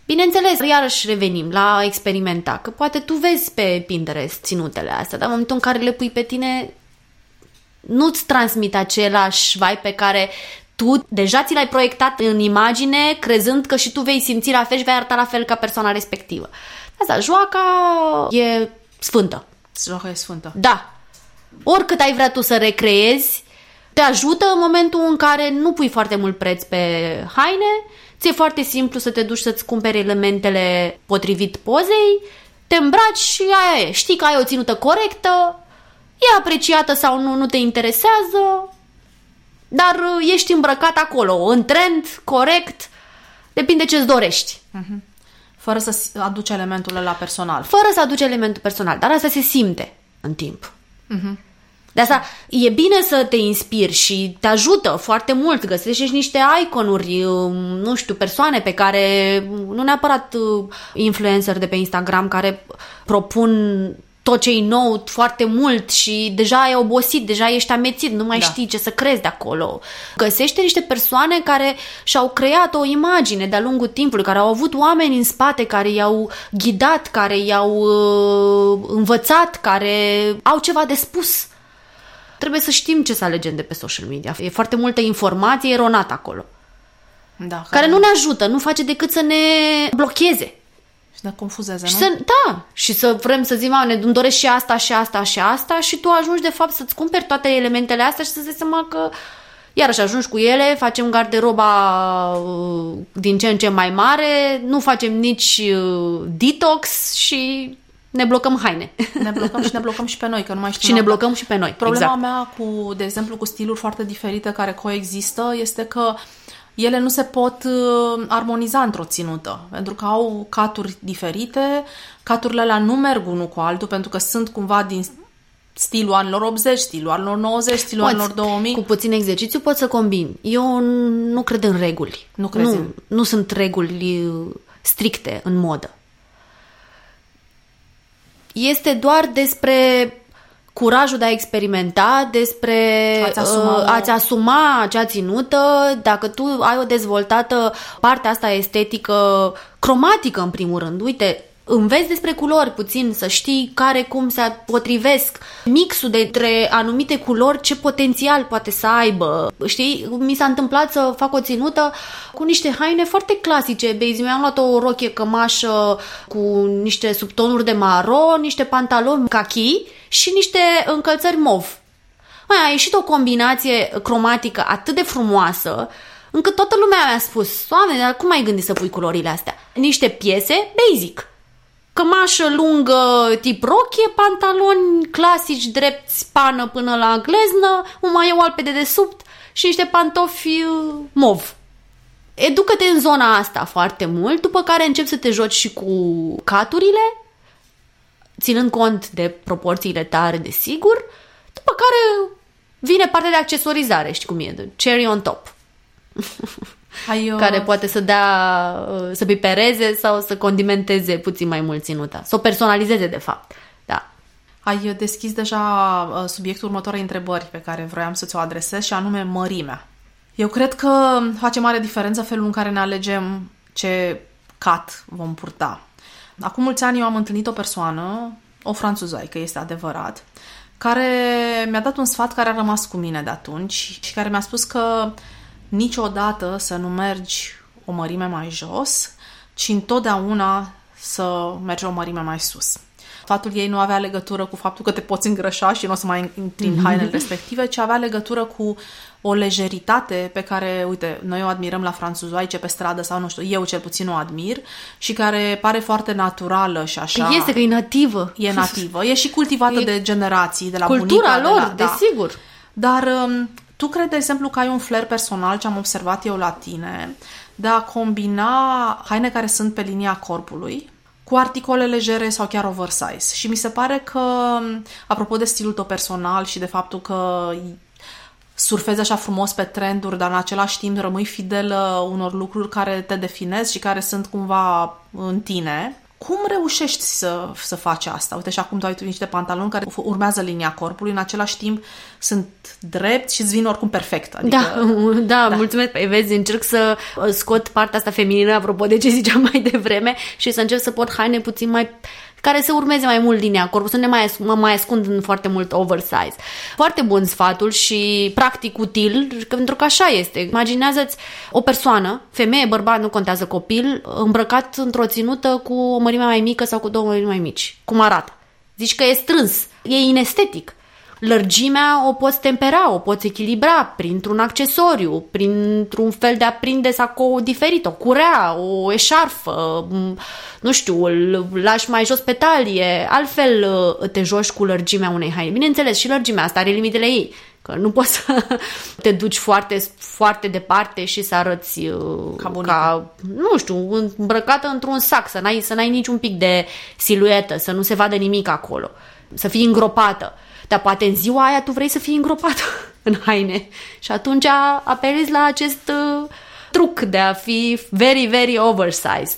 Bineînțeles, iarăși revenim la a experimenta, că poate tu vezi pe Pinterest ținutele astea, dar în momentul în care le pui pe tine, nu-ți transmit același vibe pe care tu deja ți l-ai proiectat în imagine, crezând că și tu vei simți la fel și vei arăta la fel ca persoana respectivă. Asta, joaca e sfântă. Joaca e sfântă. Da. Oricât ai vrea tu să recreezi, te ajută în momentul în care nu pui foarte mult preț pe haine, ți-e foarte simplu să te duci să-ți cumperi elementele potrivit pozei, te îmbraci și aia e. Știi că ai o ținută corectă, e apreciată sau nu, nu te interesează, dar uh, ești îmbrăcat acolo, în trend, corect, depinde ce-ți dorești. Uh-huh. Fără să aduci elementul la personal. Fără să aduci elementul personal, dar asta se simte în timp. Uh-huh. De asta e bine să te inspiri și te ajută foarte mult. Găsești niște iconuri, um, nu știu, persoane pe care, nu neapărat uh, influencer de pe Instagram, care propun tot ce e nou foarte mult și deja ai obosit, deja ești amețit, nu mai da. știi ce să crezi de acolo. Găsește niște persoane care și-au creat o imagine de-a lungul timpului, care au avut oameni în spate care i-au ghidat, care i-au uh, învățat, care au ceva de spus. Trebuie să știm ce să alegem de pe social media. E foarte multă informație eronată acolo. Da, care, care nu ne ajută, nu face decât să ne blocheze. Și ne confuzează, și nu? Să, da, și să vrem să zicem, ne îmi doresc și asta, și asta, și asta și tu ajungi de fapt să-ți cumperi toate elementele astea și să-ți dai seama că Iarăși ajungi cu ele, facem garderoba uh, din ce în ce mai mare, nu facem nici uh, detox și ne blocăm haine. Ne blocăm și ne blocăm și pe noi, că nu mai știu. și ne blocăm și pe noi. Problema exact. mea cu, de exemplu, cu stiluri foarte diferite care coexistă este că ele nu se pot uh, armoniza într-o ținută, pentru că au caturi diferite, caturile alea nu merg unul cu altul, pentru că sunt cumva din stilul anilor 80, stilul anilor 90, stilul Poți, anilor 2000. Cu puțin exercițiu poți să combini. Eu nu cred în reguli. Nu crezi nu, în- nu sunt reguli uh, stricte în modă. Este doar despre curajul de a experimenta, despre A-ți asuma uh, o- a-ți asuma acea ținută, dacă tu ai o dezvoltată partea asta estetică, cromatică în primul rând. Uite, înveți despre culori puțin, să știi care cum se potrivesc, mixul dintre anumite culori, ce potențial poate să aibă. Știi, mi s-a întâmplat să fac o ținută cu niște haine foarte clasice. Bezi, mi-am luat o rochie cămașă cu niște subtonuri de maro, niște pantaloni cachi și niște încălțări mov. Mai a ieșit o combinație cromatică atât de frumoasă încât toată lumea mi-a spus, Doamne, dar cum ai gândit să pui culorile astea? Niște piese basic. Cămașă lungă tip rochie, pantaloni clasici drepți, pană până la gleznă, un maieu alb pe dedesubt și niște pantofi uh, mov. Educă-te în zona asta foarte mult, după care începi să te joci și cu caturile, ținând cont de proporțiile tare, desigur, după care vine partea de accesorizare, știi cum e, de cherry on top, Ai, uh, care poate să dea, uh, să pipereze sau să condimenteze puțin mai mult ținuta, să o personalizeze de fapt. Da. ai deschis deja uh, subiectul următoarei întrebări pe care vroiam să ți-o adresez și anume mărimea. Eu cred că face mare diferență felul în care ne alegem ce cat vom purta. Acum mulți ani eu am întâlnit o persoană, o franțuzoaică, este adevărat, care mi-a dat un sfat care a rămas cu mine de atunci și care mi-a spus că niciodată să nu mergi o mărime mai jos, ci întotdeauna să mergi o mărime mai sus. Sfatul ei nu avea legătură cu faptul că te poți îngrășa și nu o să mai intri în hainele respective, ci avea legătură cu o lejeritate pe care, uite, noi o admirăm la franțuzoaice pe stradă sau nu știu, eu cel puțin o admir și care pare foarte naturală și așa. Că este, că e nativă. E nativă, e și cultivată E de generații, de la Cultura bunica, lor, de la, da. desigur. Dar um, tu crezi, de exemplu, că ai un flair personal, ce am observat eu la tine, de a combina haine care sunt pe linia corpului cu articole legere sau chiar oversize. Și mi se pare că, um, apropo de stilul tău personal și de faptul că surfezi așa frumos pe trenduri, dar în același timp rămâi fidelă unor lucruri care te definez și care sunt cumva în tine. Cum reușești să, să faci asta? Uite, și acum tu ai tu niște pantaloni care urmează linia corpului, în același timp sunt drept și îți vin oricum perfect. Adică, Da, da, da, mulțumesc. Păi, vezi, încerc să uh, scot partea asta feminină, apropo de ce ziceam mai devreme, și să încerc să pot haine puțin mai care să urmeze mai mult linia corpului, să ne mai, mă mai ascund în foarte mult oversize. Foarte bun sfatul și practic util, pentru că așa este. Imaginează-ți o persoană, femeie, bărbat, nu contează copil, îmbrăcat într-o ținută cu o mărime mai mică sau cu două mărimi mai mici. Cum arată? Zici că e strâns, e inestetic. Lărgimea o poți tempera, o poți echilibra printr-un accesoriu, printr-un fel de a prinde sacou diferit, o curea, o eșarfă, m, nu știu, îl lași mai jos pe talie, altfel uh, te joci cu lărgimea unei haine. Bineînțeles, și lărgimea asta are limitele ei, că nu poți să te duci foarte, foarte departe și să arăți uh, Ca bunica. ca nu știu, îmbrăcată într-un sac, să n-ai, să n-ai niciun pic de siluetă, să nu se vadă nimic acolo, să fii îngropată. Dar poate în ziua aia tu vrei să fii îngropată în haine și atunci apelezi la acest uh, truc de a fi very, very oversized.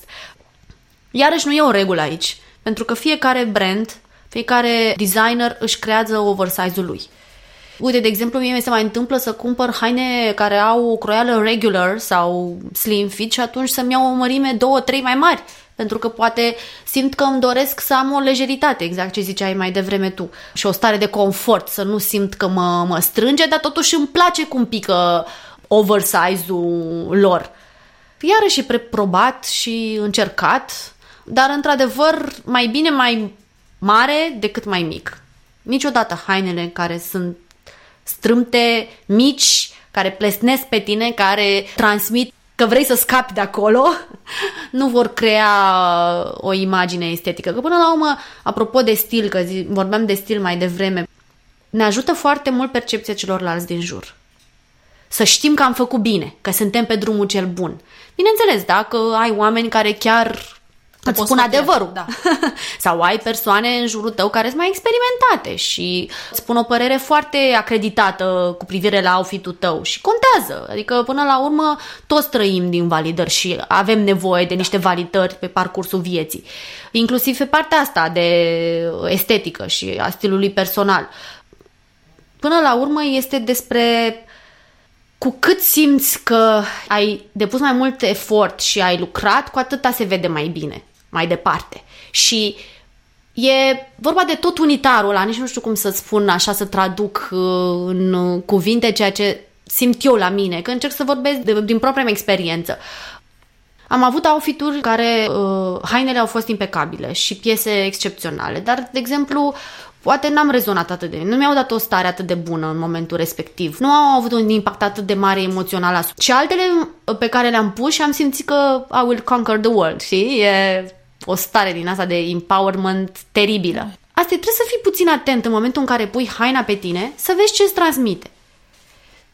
Iarăși nu e o regulă aici, pentru că fiecare brand, fiecare designer își creează oversize-ul lui. Uite, de exemplu, mie mi se mai întâmplă să cumpăr haine care au o croială regular sau slim fit și atunci să-mi iau o mărime două, trei mai mari. Pentru că poate simt că îmi doresc să am o lejeritate, exact ce ziceai mai devreme tu. Și o stare de confort, să nu simt că mă, mă strânge, dar totuși îmi place cum pică oversize-ul lor. Iarăși e preprobat și încercat, dar într-adevăr mai bine mai mare decât mai mic. Niciodată hainele care sunt strâmte, mici, care plesnesc pe tine, care transmit că vrei să scapi de acolo, nu vor crea o imagine estetică. Că până la urmă, apropo de stil, că zi, vorbeam de stil mai devreme, ne ajută foarte mult percepția celorlalți din jur. Să știm că am făcut bine, că suntem pe drumul cel bun. Bineînțeles, dacă ai oameni care chiar îți spun adevărul. Da. Sau ai persoane în jurul tău care sunt mai experimentate și îți spun o părere foarte acreditată cu privire la outfit tău și contează. Adică până la urmă toți trăim din validări și avem nevoie de niște validări pe parcursul vieții. Inclusiv pe partea asta de estetică și a stilului personal. Până la urmă este despre cu cât simți că ai depus mai mult efort și ai lucrat, cu atâta se vede mai bine mai departe. Și e vorba de tot unitarul ăla, nici nu știu cum să spun așa, să traduc uh, în cuvinte ceea ce simt eu la mine, că încerc să vorbesc de, din propria mea experiență. Am avut outfituri care uh, hainele au fost impecabile și piese excepționale, dar, de exemplu, poate n-am rezonat atât de nu mi-au dat o stare atât de bună în momentul respectiv. Nu au avut un impact atât de mare emoțional asupra. Și altele pe care le-am pus și am simțit că I will conquer the world, știi? E o stare din asta de empowerment teribilă. Asta trebuie să fii puțin atent în momentul în care pui haina pe tine, să vezi ce îți transmite.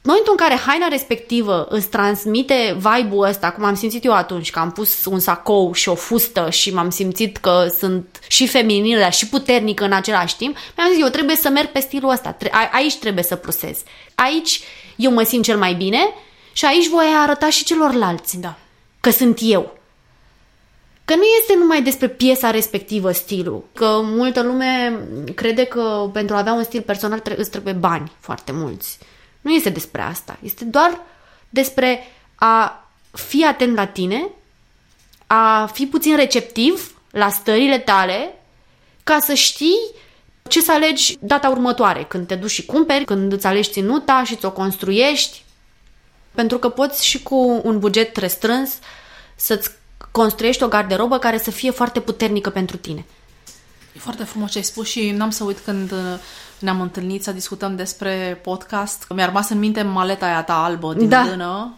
În momentul în care haina respectivă îți transmite vibe-ul ăsta, cum am simțit eu atunci, că am pus un sacou și o fustă și m-am simțit că sunt și feminină, dar și puternică în același timp, mi-am zis, eu trebuie să merg pe stilul ăsta, A- aici trebuie să plusez. Aici eu mă simt cel mai bine și aici voi arăta și celorlalți Da. că sunt eu. Că nu este numai despre piesa respectivă stilul, că multă lume crede că pentru a avea un stil personal tre- îți trebuie bani foarte mulți. Nu este despre asta, este doar despre a fi atent la tine, a fi puțin receptiv la stările tale, ca să știi ce să alegi data următoare, când te duci și cumperi, când îți alegi ținuta și ți-o construiești. Pentru că poți și cu un buget restrâns să-ți construiești o garderobă care să fie foarte puternică pentru tine. E foarte frumos ce ai spus și n-am să uit când uh, ne-am întâlnit să discutăm despre podcast. Mi-a rămas în minte maleta aia ta albă din Da. dână,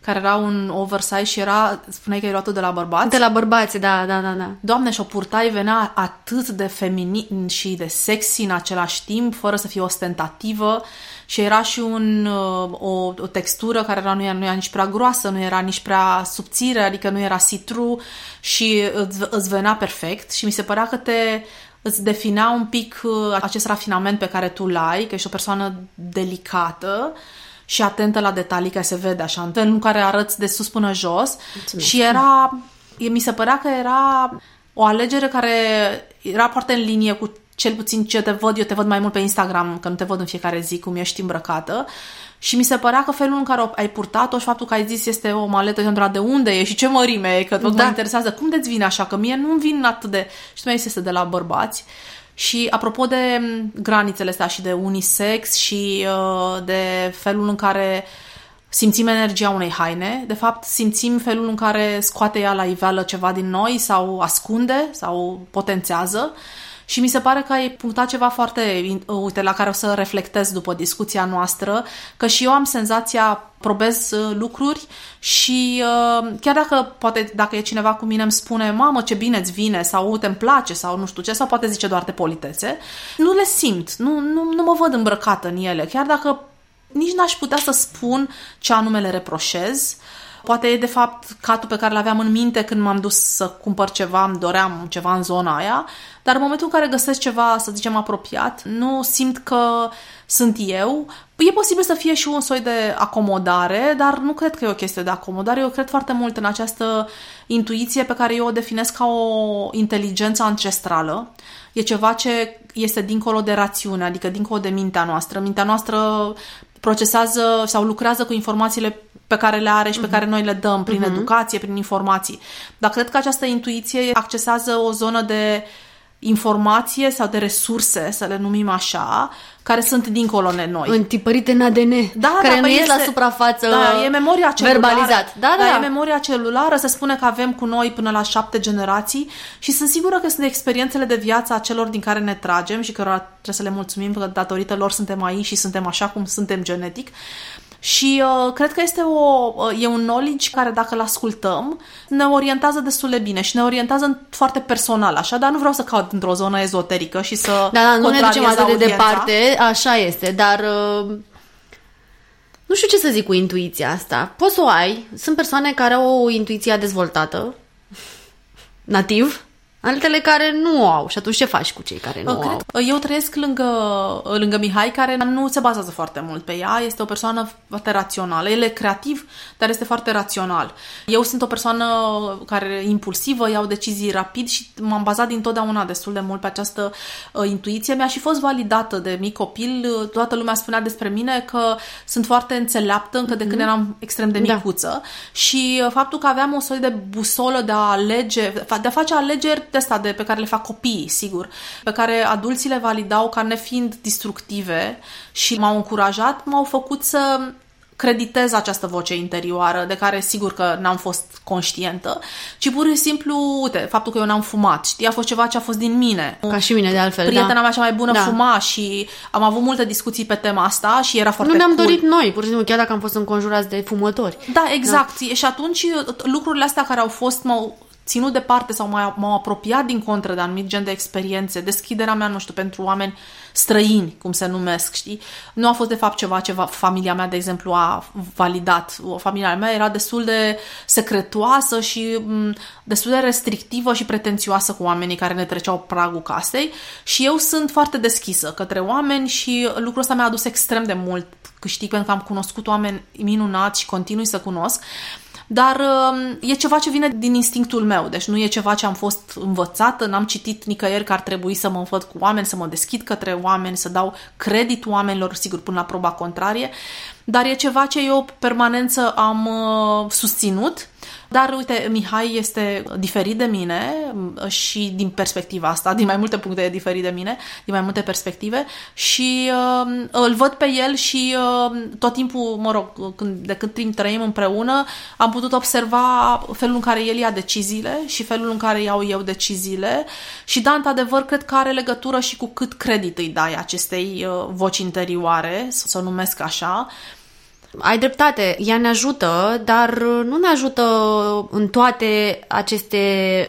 care era un oversize și era, spuneai că ai luat-o de la bărbați. De la bărbați, da, da, da, da. Doamne, și-o purtai, venea atât de feminin și de sexy în același timp, fără să fie ostentativă și era și un, uh, o, o textură care era, nu, era, nu era nici prea groasă, nu era nici prea subțire, adică nu era citru și îți, îți venea perfect și mi se părea că te îți definea un pic uh, acest rafinament pe care tu l-ai, că ești o persoană delicată și atentă la detalii, care se vede așa, în felul în care arăți de sus până jos. Mulțumesc. Și era, e- mi se părea că era o alegere care era foarte în linie cu cel puțin ce te văd, eu te văd mai mult pe Instagram, că nu te văd în fiecare zi cum ești îmbrăcată. Și mi se părea că felul în care o- ai purtat-o și faptul că ai zis este o maletă, eu întrebat de unde e și ce mărime e, că tot Da. mă interesează. Cum de-ți vine așa? Că mie nu vin atât de... Și tu mi-ai zis este de la bărbați. Și apropo de m, granițele astea și de unisex și uh, de felul în care simțim energia unei haine, de fapt simțim felul în care scoate ea la iveală ceva din noi sau ascunde sau potențează. Și mi se pare că ai punctat ceva foarte, in- uite, la care o să reflectez după discuția noastră, că și eu am senzația, probez uh, lucruri și uh, chiar dacă poate, dacă e cineva cu mine îmi spune, mamă, ce bine îți vine, sau uite, îmi place, sau nu știu ce, sau poate zice doar de politețe, nu le simt, nu, nu, nu mă văd îmbrăcată în ele, chiar dacă nici n-aș putea să spun ce anume le reproșez. Poate e de fapt catul pe care l-aveam în minte când m-am dus să cumpăr ceva, îmi doream ceva în zona aia, dar în momentul în care găsesc ceva, să zicem, apropiat, nu simt că sunt eu. E posibil să fie și un soi de acomodare, dar nu cred că e o chestie de acomodare. Eu cred foarte mult în această intuiție pe care eu o definesc ca o inteligență ancestrală. E ceva ce este dincolo de rațiune, adică dincolo de mintea noastră. Mintea noastră procesează sau lucrează cu informațiile pe care le are și pe care noi le dăm prin educație, prin informații. Dar cred că această intuiție accesează o zonă de informație sau de resurse, să le numim așa, care sunt dincolo de noi. Întipărite în ADN, Da, care da, nu păi ies la este- suprafață Da, e memoria celulară. verbalizat. Da, da, da, da. e memoria celulară, se spune că avem cu noi până la șapte generații și sunt sigură că sunt experiențele de viață a celor din care ne tragem și cărora trebuie să le mulțumim că datorită lor suntem aici și suntem așa cum suntem genetic. Și uh, cred că este o, uh, e un knowledge care dacă îl ascultăm ne orientează destul de bine și ne orientează foarte personal, așa, dar nu vreau să caut într-o zonă ezoterică și să Da, da, nu ne ducem atât de audiența. departe, așa este, dar uh, nu știu ce să zic cu intuiția asta. Poți să o ai, sunt persoane care au o intuiție dezvoltată, nativ, altele care nu o au și atunci ce faci cu cei care nu o Cred, au? eu trăiesc lângă, lângă Mihai, care nu se bazează foarte mult pe ea. Este o persoană foarte rațională. El e creativ, dar este foarte rațional. Eu sunt o persoană care e impulsivă, iau decizii rapid și m-am bazat dintotdeauna destul de mult pe această uh, intuiție. Mi-a și fost validată de mic copil. Toată lumea spunea despre mine că sunt foarte înțeleaptă încă de când eram extrem de Da. micuță. Și uh, faptul că aveam o soi de busolă de a alege, de a face alegeri de asta de, pe care le fac copiii, sigur, pe care adulții le validau ca nefiind destructive și m-au încurajat, m-au făcut să creditez această voce interioară, de care sigur că n-am fost conștientă, ci pur și simplu, uite, faptul că eu n-am fumat, știi, a fost ceva ce a fost din mine. Ca și mine, de altfel, Prietena da. mea cea mai bună Da. fuma și am avut multe discuții pe tema asta și era foarte Nu ne-am cool. dorit noi, pur și simplu, chiar dacă am fost înconjurați de fumători. Da, exact. Da. Și atunci lucrurile astea care au fost m-au ținut departe sau m-au, m-au apropiat din contră de anumit gen de experiențe, deschiderea mea, nu știu, pentru oameni străini, cum se numesc, știi? Nu a fost de fapt ceva ce va- familia mea, de exemplu, a validat. O familia mea era destul de secretoasă și m, destul de restrictivă și pretențioasă cu oamenii care ne treceau pragul casei și eu sunt foarte deschisă către oameni și lucrul ăsta mi-a adus extrem de mult câștig pentru că am cunoscut oameni minunați și continui să cunosc. Dar uh, e ceva ce vine din instinctul meu, deci nu e ceva ce am fost învățată, n-am citit nicăieri că ar trebui să mă învăț cu oameni, să mă deschid către oameni, să dau credit oamenilor, sigur, până la proba contrarie, dar e ceva ce eu permanență am uh, susținut. Dar uite, Mihai este diferit de mine și din perspectiva asta, din mai multe puncte e diferit de mine, din mai multe perspective și uh, îl văd pe el și uh, tot timpul, mă rog, când, de cât timp trăim împreună, am putut observa felul în care el ia deciziile și felul în care iau eu deciziile. Și da, într-adevăr, cred că are legătură și cu cât credit îi dai acestei uh, voci interioare, să, să o numesc așa, Ai dreptate, ea ne ajută, dar nu ne ajută în toate aceste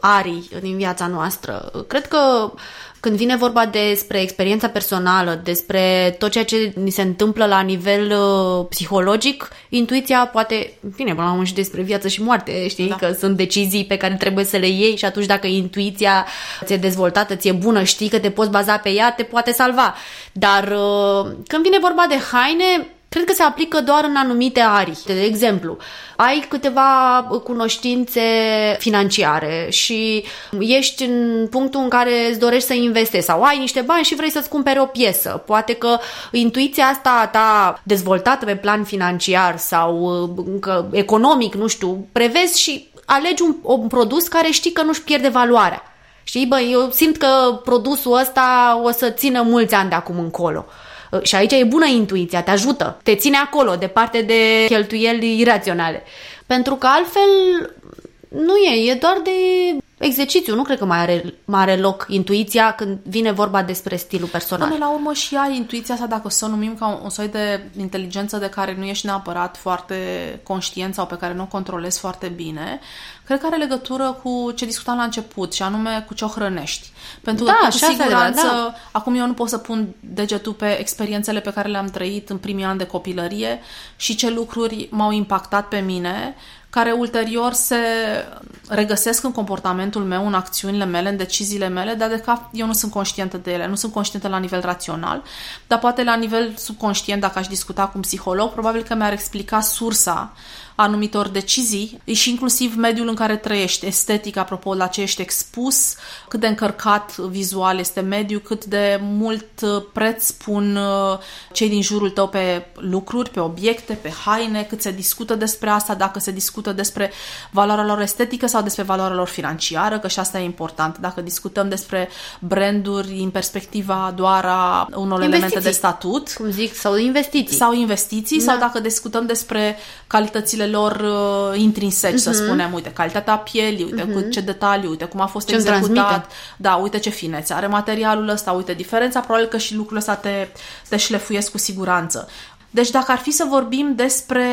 arii din viața noastră. Cred că când vine vorba despre experiența personală, despre tot ceea ce ni se întâmplă la nivel uh, psihologic, intuiția poate, bine, până la urmă și despre viață și moarte, știi, da. că sunt decizii pe care trebuie să le iei și atunci dacă intuiția ți-e dezvoltată, ți-e bună, știi că te poți baza pe ea, te poate salva. Dar uh, când vine vorba de haine, Cred că se aplică doar în anumite arii. De exemplu, ai câteva cunoștințe financiare și ești în punctul în care îți dorești să investezi sau ai niște bani și vrei să-ți cumperi o piesă. Poate că intuiția asta ta dezvoltată pe plan financiar sau încă economic, nu știu, prevezi și alegi un, un produs care știi că nu-și pierde valoarea. Știi, bă, eu simt că produsul ăsta o să țină mulți ani de acum încolo. Și aici e bună intuiția, te ajută, te ține acolo, departe de cheltuieli iraționale. Pentru că altfel nu e, e doar de exercițiu. Nu cred că mai are, mai are loc intuiția când vine vorba despre stilul personal. Până la urmă și ai intuiția asta, dacă o să o numim ca un, un soi de inteligență de care nu ești neapărat foarte conștient sau pe care nu o controlezi foarte bine, cred că are legătură cu ce discutam la început și anume cu ce o hrănești. Pentru da, că, cu așa siguranță, da. acum eu nu pot să pun degetul pe experiențele pe care le-am trăit în primii ani de copilărie și ce lucruri m-au impactat pe mine, care ulterior se regăsesc în comportamentul meu, în acțiunile mele, în deciziile mele, dar de fapt eu nu sunt conștientă de ele, nu sunt conștientă la nivel rațional, dar poate la nivel subconștient, dacă aș discuta cu un psiholog, probabil că mi-ar explica sursa anumitor decizii și inclusiv mediul în care trăiești, estetic, apropo, la ce ești expus, cât de încărcat vizual este mediul, cât de mult preț pun cei din jurul tău pe lucruri, pe obiecte, pe haine, cât se discută despre asta, dacă se discută despre valoarea lor estetică sau despre valoarea lor financiară, că și asta e important. Dacă discutăm despre branduri în perspectiva doar a unor investiții, elemente de statut, cum zic, sau investiții. Sau investiții, da. sau dacă discutăm despre calitățile lor uh, intrinseci, uh-huh. să spunem, uite, calitatea pielii, uite, uh-huh. cu ce detaliu, uite, cum a fost Ce executat, transmite. da, uite ce finețe are materialul ăsta, uite diferența, probabil că și lucrurile ăsta te, te șlefuiesc cu siguranță. Deci dacă ar fi să vorbim despre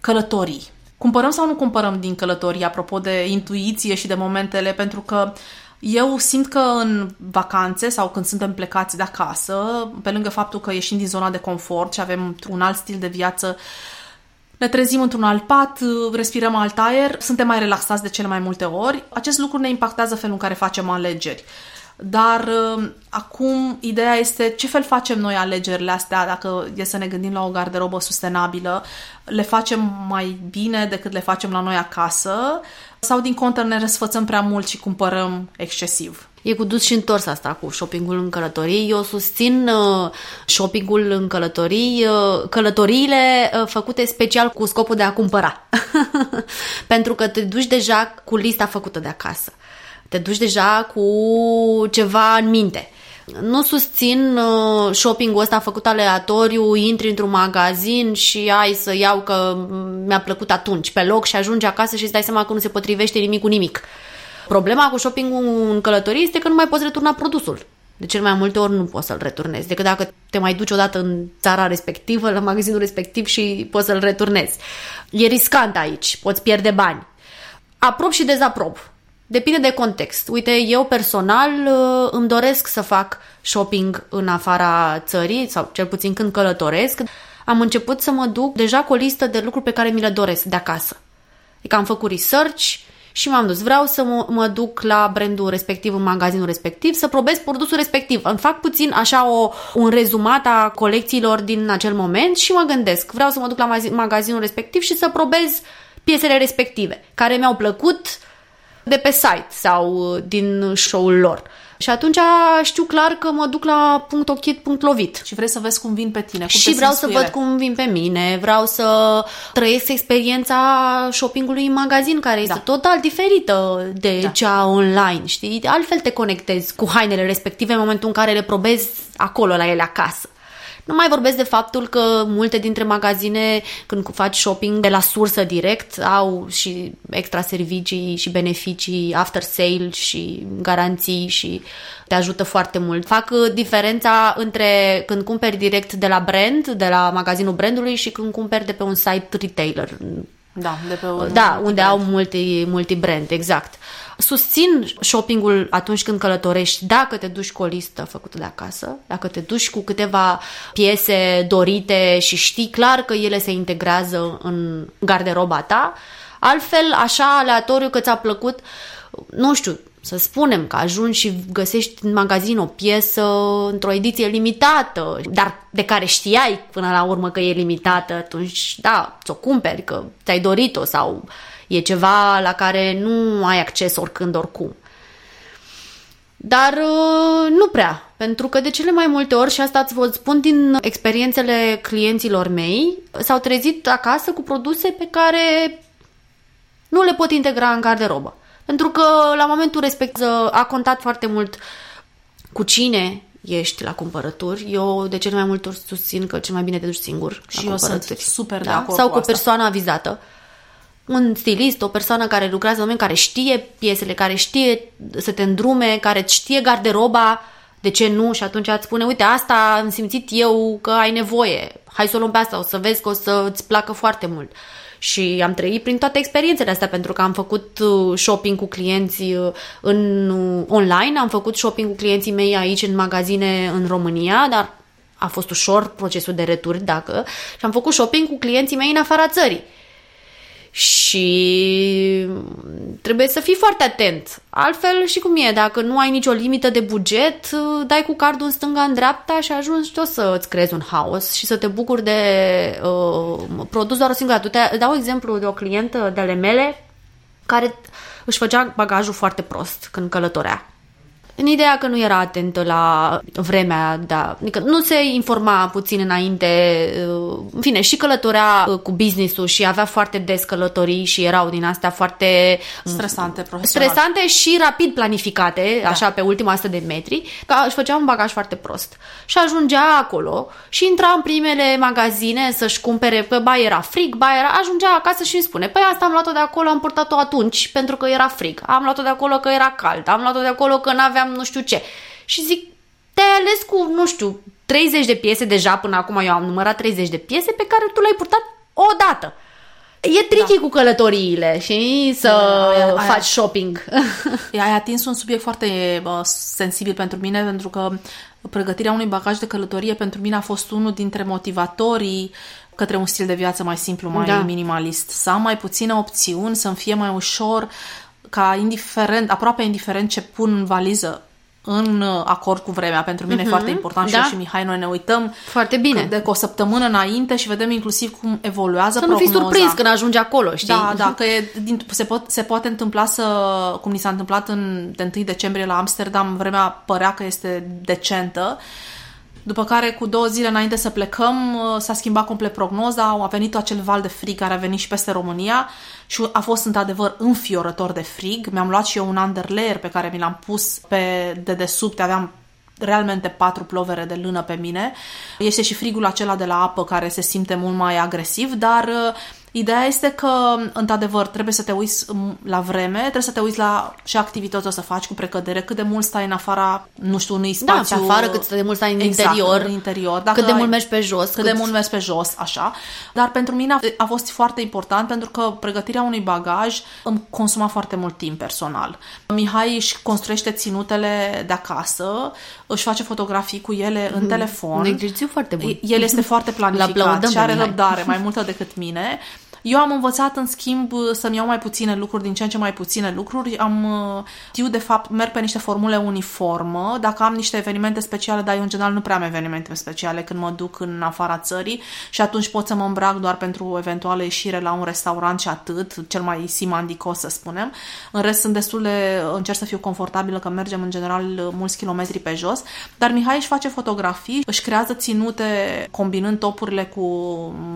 călătorii, cumpărăm sau nu cumpărăm din călătorii, apropo de intuiție și de momentele, pentru că eu simt că în vacanțe sau când suntem plecați de acasă, pe lângă faptul că ieșim din zona de confort și avem un alt stil de viață, ne trezim într-un alt pat, respirăm alt aer, suntem mai relaxați de cele mai multe ori. Acest lucru ne impactează felul în care facem alegeri. Dar uh, acum ideea este ce fel facem noi alegerile astea, dacă e să ne gândim la o garderobă sustenabilă, le facem mai bine decât le facem la noi acasă sau din contră ne răsfățăm prea mult și cumpărăm excesiv. E cu dus și întors asta cu shoppingul în călătorii. Eu susțin uh, shoppingul în călătorii, uh, călătoriile uh, făcute special cu scopul de a cumpăra. Pentru că te duci deja cu lista făcută de acasă. Te duci deja cu ceva în minte. Nu susțin uh, shopping-ul ăsta făcut aleatoriu, intri într-un magazin și ai să iau că mi-a plăcut atunci pe loc și ajungi acasă și îți dai seama că nu se potrivește nimic cu nimic. Problema cu shopping-ul în călătorie este că nu mai poți returna produsul. De cel mai multe ori nu poți să-l returnezi, decât dacă te mai duci odată în țara respectivă, la magazinul respectiv și poți să-l returnezi. E riscant aici, poți pierde bani. Aprob și dezaprob. Depinde de context. Uite, eu personal uh, îmi doresc să fac shopping în afara țării, sau cel puțin când călătoresc. Am început să mă duc deja cu o listă de lucruri pe care mi le doresc de acasă. Adică am făcut research și m-am dus. Vreau să mă, mă duc la brandul respectiv, în magazinul respectiv, să probez produsul respectiv. Îmi fac puțin așa o, un rezumat a colecțiilor din acel moment și mă gândesc. Vreau să mă duc la magazinul respectiv și să probez piesele respective, care mi-au plăcut, de pe site sau uh, din show-ul lor. Și atunci știu clar că mă duc la punct ochit, punct lovit. Și vrei să vezi cum vin pe tine. Cum și vreau să văd cum vin pe mine, vreau să trăiesc experiența shoppingului în magazin, care este da. total diferită de da. cea online, știi? Altfel te conectezi cu hainele respective în momentul în care le probezi acolo, la ele acasă. Nu mai vorbesc de faptul că multe dintre magazine, când faci shopping de la sursă direct, au și extra servicii și beneficii after sale și garanții și te ajută foarte mult. Fac uh, diferența între când cumperi direct de la brand, de la magazinul brandului și când cumperi de pe un site retailer. Da, de pe un Da, unde au multi, multi-brand, exact. Susțin shoppingul atunci când călătorești, dacă te duci cu o listă făcută de acasă, dacă te duci cu câteva piese dorite și știi clar că ele se integrează în garderoba ta, altfel, așa aleatoriu că ți-a plăcut, nu știu, să spunem că ajungi și găsești în magazin o piesă într-o ediție limitată, dar de care știai până la urmă că e limitată, atunci da, ți-o cumperi, că ți-ai dorit-o sau E ceva la care nu ai acces oricând, oricum. Dar uh, nu prea, pentru că de cele mai multe ori, și asta îți vă spun din experiențele clienților mei, s-au trezit acasă cu produse pe care nu le pot integra în garderobă. Pentru că la momentul respectiv a contat foarte mult cu cine ești la cumpărături. Eu de cele mai multe ori susțin că cel mai bine te duci singur și la eu sunt super da? de acord Sau cu, cu persoana vizată un stilist, o persoană care lucrează în domeniu, care știe piesele, care știe să te îndrume, care știe garderoba, de ce nu? Și atunci îți spune, uite, asta am simțit eu că ai nevoie, hai să o luăm pe asta, o să vezi că o să îți placă foarte mult. Și am trăit prin toate experiențele astea pentru că am făcut uh, shopping cu clienți uh, în uh, online, am făcut shopping cu clienții mei aici în magazine în România, dar a fost ușor procesul de returi, dacă, și am făcut shopping cu clienții mei în afara țării și trebuie să fii foarte atent. Altfel și cum e, dacă nu ai nicio limită de buget, dai cu cardul în stânga, în dreapta și ajungi tot să îți creezi un haos și să te bucuri de uh, produs doar o singură dată. Te dau exemplu de o clientă de ale mele care își făcea bagajul foarte prost când călătorea în ideea că nu era atentă la vremea, da, adică nu se informa puțin înainte, uh, în fine, și călătorea uh, cu business-ul și avea foarte des călătorii și erau din astea foarte mm, stresante, stresante și rapid planificate, da. așa pe ultima 100 de metri, că își făcea un bagaj foarte prost. Și ajungea acolo și intra în primele magazine să-și cumpere, pe ba era frig, ba era, ajungea acasă și îmi spune, păi asta am luat-o de acolo, am purtat-o atunci pentru că era frig, am luat-o de acolo că era cald, am luat-o de acolo că n-aveam nu știu ce. Și zic, te-ai ales cu, nu știu, 30 de piese deja, până acum eu am numărat 30 de piese pe care tu le-ai purtat o dată. E tricky da. cu călătoriile și să aia, aia, faci shopping. Ai atins un subiect foarte uh, sensibil pentru mine, pentru că pregătirea unui bagaj de călătorie pentru mine a fost unul dintre motivatorii către un stil de viață mai simplu, mai da. minimalist. Să am mai puține opțiuni, să-mi fie mai ușor, ca indiferent, aproape indiferent ce pun în valiză, în acord cu vremea. Pentru mine uh-huh. e mhm. foarte important și da. eu și Mihai, noi ne uităm foarte bine. de o săptămână înainte și vedem inclusiv cum evoluează să prognoza. Să nu fii surprins când ajungi acolo, știi? Da, da, că e, din, se, pot, se poate întâmpla să, cum ni s-a întâmplat în, de 1 decembrie la Amsterdam, vremea părea că este decentă după care, cu două zile înainte să plecăm, uh, s-a schimbat complet prognoza, a venit acel val de frig care a venit și peste România și a fost într-adevăr înfiorător de frig. Mi-am luat și eu un underlayer pe care mi l-am pus pe dedesubt, aveam realmente patru plovere de lână pe mine. Este și frigul acela de la apă care se simte mult mai agresiv, dar uh, Ideea este că, într-adevăr, trebuie să te uiți la vreme, trebuie să te uiți la ce activități o să faci cu precădere, cât de mult stai în afara, nu știu, unui spațiu... Da, pe afară, cât de mult stai în exact, interior. în interior. Dacă cât de ai, mult mergi pe jos. Cât, cât de mult mergi pe jos, așa. Dar pentru mine a, a fost foarte important pentru că pregătirea unui bagaj îmi consuma foarte mult timp personal. Mihai își construiește ținutele de acasă, își face fotografii cu ele în mm, telefon. Un exercițiu foarte bun. El este foarte planificat și are răbdare mai multă decât mine eu am învățat, în schimb, să-mi iau mai puține lucruri, din ce în ce mai puține lucruri. Am, știu, de fapt, merg pe niște formule uniformă. Dacă am niște evenimente speciale, dar eu, în general, nu prea am evenimente speciale când mă duc în afara țării și atunci pot să mă îmbrac doar pentru eventuală ieșire la un restaurant și atât, cel mai simandicos, să spunem. În rest, sunt destul de... încerc să fiu confortabilă, că mergem, în general, mulți kilometri pe jos. Dar Mihai își face fotografii, își creează ținute combinând topurile cu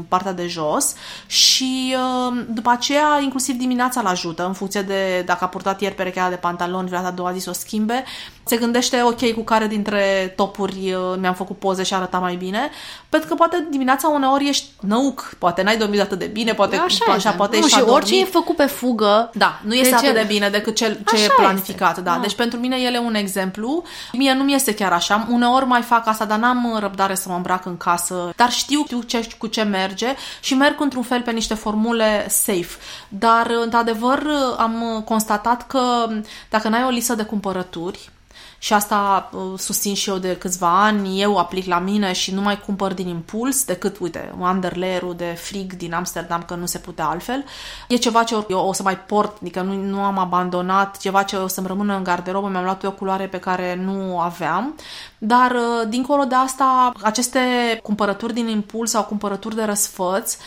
partea de jos și uh, după aceea, inclusiv dimineața îl ajută, în funcție de dacă a purtat ieri perechea de pantaloni, vrea a doua zi să o schimbe. Se gândește, ok, cu care dintre topuri uh, mi-am făcut poze și arăta mai bine, pentru că poate dimineața uneori ești năuc, poate n-ai dormit atât de bine, poate așa, așa poate nu, și orice e făcut pe fugă. Da, nu este atât de bine decât cel, ce așa e planificat. Este. Da. da. Deci pentru mine el e un exemplu. Mie nu mi este chiar așa. Uneori mai fac asta, dar n-am răbdare să mă îmbrac în casă. Dar știu, știu ce, cu ce merge și merg într-un fel pe niște formule safe. Dar, într-adevăr, am constatat că dacă n-ai o listă de cumpărături, și asta uh, susțin și eu de câțiva ani, eu aplic la mine și nu mai cumpăr din impuls decât, uite, underlayer de frig din Amsterdam, că nu se putea altfel. E ceva ce eu o să mai port, adică nu, nu am abandonat, ceva ce o să-mi rămână în garderobă, mi-am luat o culoare pe care nu aveam, dar uh, dincolo de asta, aceste cumpărături din impuls sau cumpărături de răsfăți,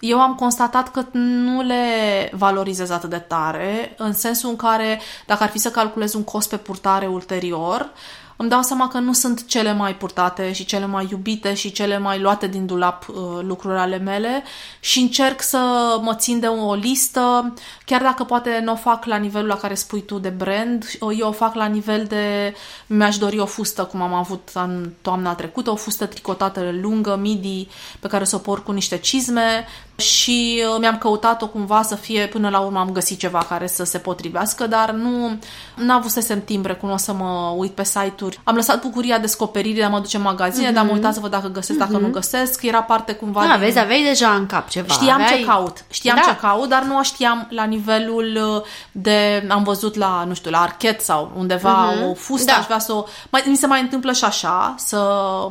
eu am constatat că nu le valorizez atât de tare, în sensul în care, dacă ar fi să calculez un cost pe purtare ulterior, îmi dau seama că nu sunt cele mai purtate și cele mai iubite și cele mai luate din dulap uh, lucruri ale mele și încerc să mă țin de o listă, chiar dacă poate nu o fac la nivelul la care spui tu de brand, eu o fac la nivel de mi-aș dori o fustă, cum am avut în toamna trecută, o fustă tricotată lungă, midi, pe care să o port cu niște cizme și uh, mi-am căutat-o cumva să fie, până la urmă am găsit ceva care să se potrivească, dar nu n-a avut să timp, recunosc să mă uit pe site-uri. Am lăsat bucuria descoperirii de a mă duce în magazine, mm-hmm. dar am mhm. uitat să văd dacă găsesc, mm-hmm. dacă nu mhm. găsesc. Era parte cumva Da, din... vezi, aveai deja în cap ceva. Știam aveai... ce caut. Știam da. ce caut, dar nu știam la nivelul uh, de... Am văzut la, nu știu, la archet sau undeva mm-hmm. o fustă, da. aș vrea să o... Mai, mi se mai întâmplă și așa, să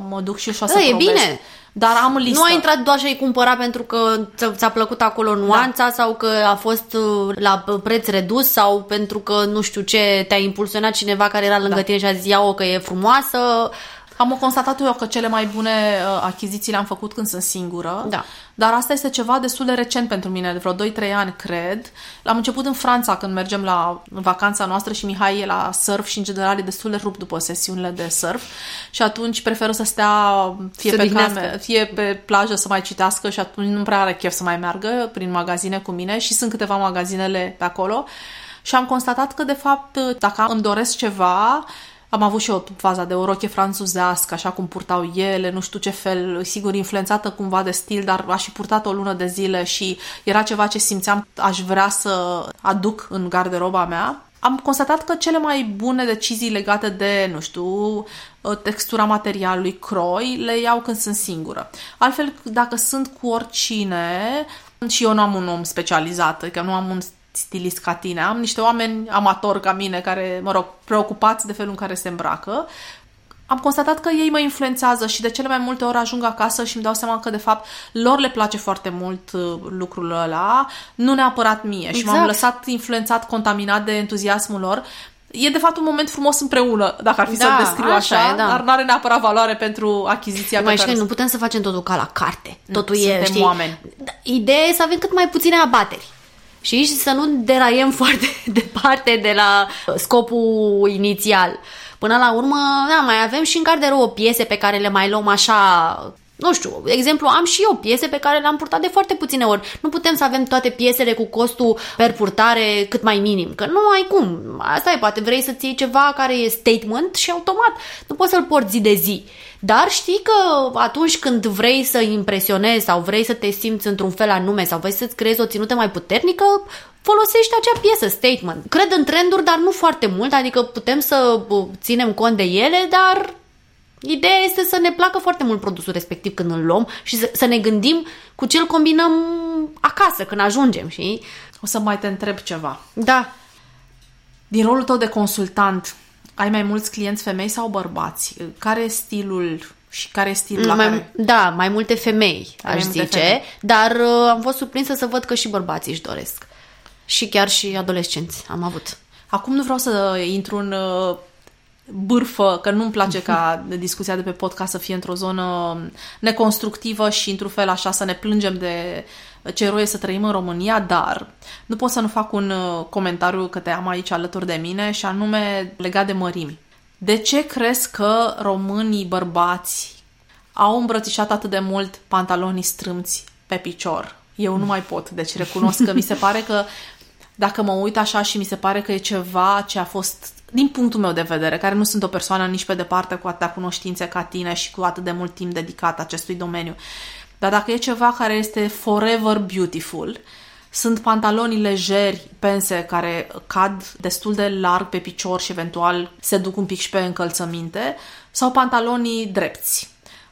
mă duc și eu și o să da, e bine. Dar am listă. Nu ai intrat doar și ai cumpărat pentru că ți-a plăcut acolo nuanța da. sau că a fost uh, la preț redus sau pentru că nu știu ce te-a impulsionat cineva care era lângă da. tine și a zis ia-o că e frumoasă am constatat eu că cele mai bune uh, achiziții le-am făcut când sunt singură, da. dar asta este ceva destul de recent pentru mine, de vreo 2-3 ani, cred. L-am început în Franța când mergem la vacanța noastră și Mihai e la surf și în general e destul de rupt după sesiunile de surf și atunci preferă să stea fie, pe, came, fie pe plajă să mai citească și atunci nu prea are chef să mai meargă prin magazine cu mine și sunt câteva magazinele pe acolo și am constatat că, de fapt, dacă îmi doresc ceva, am avut și o faza de o roche franțuzească, așa cum purtau ele, nu știu ce fel, sigur influențată cumva de stil, dar aș fi purtat o lună de zile și era ceva ce simțeam aș vrea să aduc în garderoba mea. am constatat că cele mai bune decizii legate de, nu știu, uh, textura materialului, croi, le iau când sunt singură. Altfel, dacă sunt cu oricine, și eu nu am un om specializat, că nu am un stilist ca tine, am niște oameni amatori ca mine care, mă rog, preocupați de felul în care se îmbracă, am constatat că ei mă influențează și de cele mai multe ori ajung acasă și îmi dau seama că, de fapt, lor le place foarte mult uh, lucrul ăla, nu neapărat mie. Exact. Și m-am exact. lăsat influențat, contaminat de entuziasmul lor. E, de fapt, un moment frumos împreună, dacă ar fi da, să-l descriu așa, așa e, da. dar nu are neapărat valoare pentru achiziția mai pe care... nu putem să facem totul ca la carte. Totul nu, e, știi, oameni. Da, ideea e să avem cât mai puține abateri. Și să nu deraiem foarte departe de la scopul inițial. Până la urmă, da, mai avem și în garderobă piese pe care le mai luăm așa nu știu, exemplu, am și eu piese pe care le-am purtat de foarte puține ori. Nu putem să avem toate piesele cu costul per purtare cât mai minim, că nu ai cum. Asta e, poate vrei să ții ceva care e statement și automat nu poți să-l porți zi de zi. Dar știi că atunci când vrei să impresionezi sau vrei să te simți într-un fel anume sau vrei să-ți creezi o ținută mai puternică, folosești acea piesă, statement. Cred în trenduri, dar nu foarte mult, adică putem să ținem cont de ele, dar Ideea este să ne placă foarte mult produsul respectiv când îl luăm și să, să ne gândim cu ce îl combinăm acasă când ajungem, și O să mai te întreb ceva. Da. Din rolul tău de consultant, ai mai mulți clienți femei sau bărbați? Care e stilul și care e stilul la mai, care... Da, mai multe femei, aș mai zice, femei. dar uh, am fost surprinsă să văd că și bărbații își doresc. Și chiar și adolescenți am avut. Acum nu vreau să intru în uh, bârfă, că nu-mi place ca discuția de pe podcast să fie într-o zonă neconstructivă și într-un fel așa să ne plângem de ce eroe să trăim în România, dar nu pot să nu fac un uh, comentariu că te am aici alături de mine și anume legat de mărimi. De ce crezi că românii bărbați au îmbrățișat atât de mult pantalonii strâmți pe picior? Eu nu mai pot, deci recunosc că mi se pare că dacă mă uit așa și mi se pare că e ceva ce a fost din punctul meu de vedere, care nu sunt o persoană nici pe departe cu atâtea cunoștințe ca tine și cu atât de mult timp dedicat acestui domeniu, dar dacă e ceva care este forever beautiful, sunt pantaloni lejeri, pense, care cad destul de larg pe picior și eventual se duc un pic și pe încălțăminte, sau pantalonii drepți.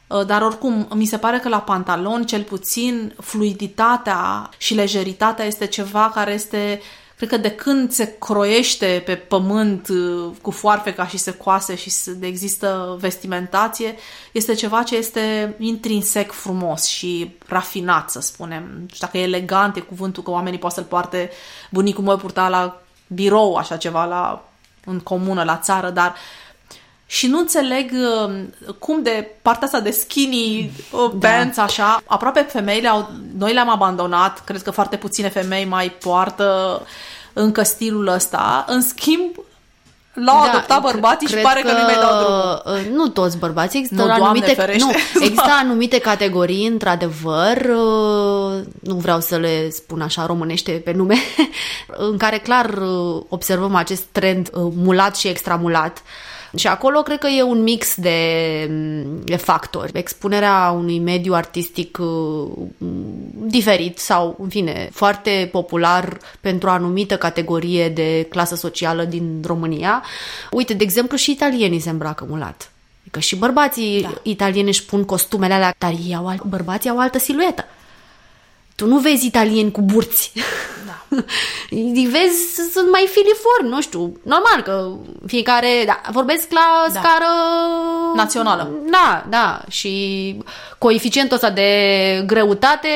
Uh, dar oricum, mi se pare că la pantalon, cel puțin, fluiditatea și lejeritatea este ceva care este Cred că de când se croiește pe pământ uh, cu foarfeca și se coase și există vestimentație, este ceva ce este intrinsec frumos și rafinat, să spunem. Nu știu dacă e elegant, e cuvântul că oamenii pot să-l poarte, bunicul meu purta la birou așa ceva, la, în comună, la țară, dar și nu înțeleg uh, cum de partea asta de skinny uh, da. pants, așa, aproape femeile au, noi le-am abandonat, cred că foarte puține femei mai poartă încă stilul ăsta. În schimb, l-au da, adoptat bărbații și pare că, că nu mai dau drumul. Uh, nu toți bărbații, există nu, anumite, ferește. nu, există anumite categorii, într-adevăr, nu vreau să le spun așa românește pe nume, în care clar observăm acest trend mulat și extramulat. Și acolo cred că e un mix de, de factori. Expunerea unui mediu artistic uh, diferit sau, în fine, foarte popular pentru o anumită categorie de clasă socială din România. Uite, de exemplu, și italienii se îmbracă mulat. Că și bărbații da. italieni își pun costumele alea, dar ei au alt, bărbații au altă siluetă. Tu nu vezi italieni cu burți. Da. Îi vezi, sunt mai filiformi, nu știu. Normal că fiecare, da, vorbesc la da. scară... Națională. Da, da. Și coeficientul ăsta de greutate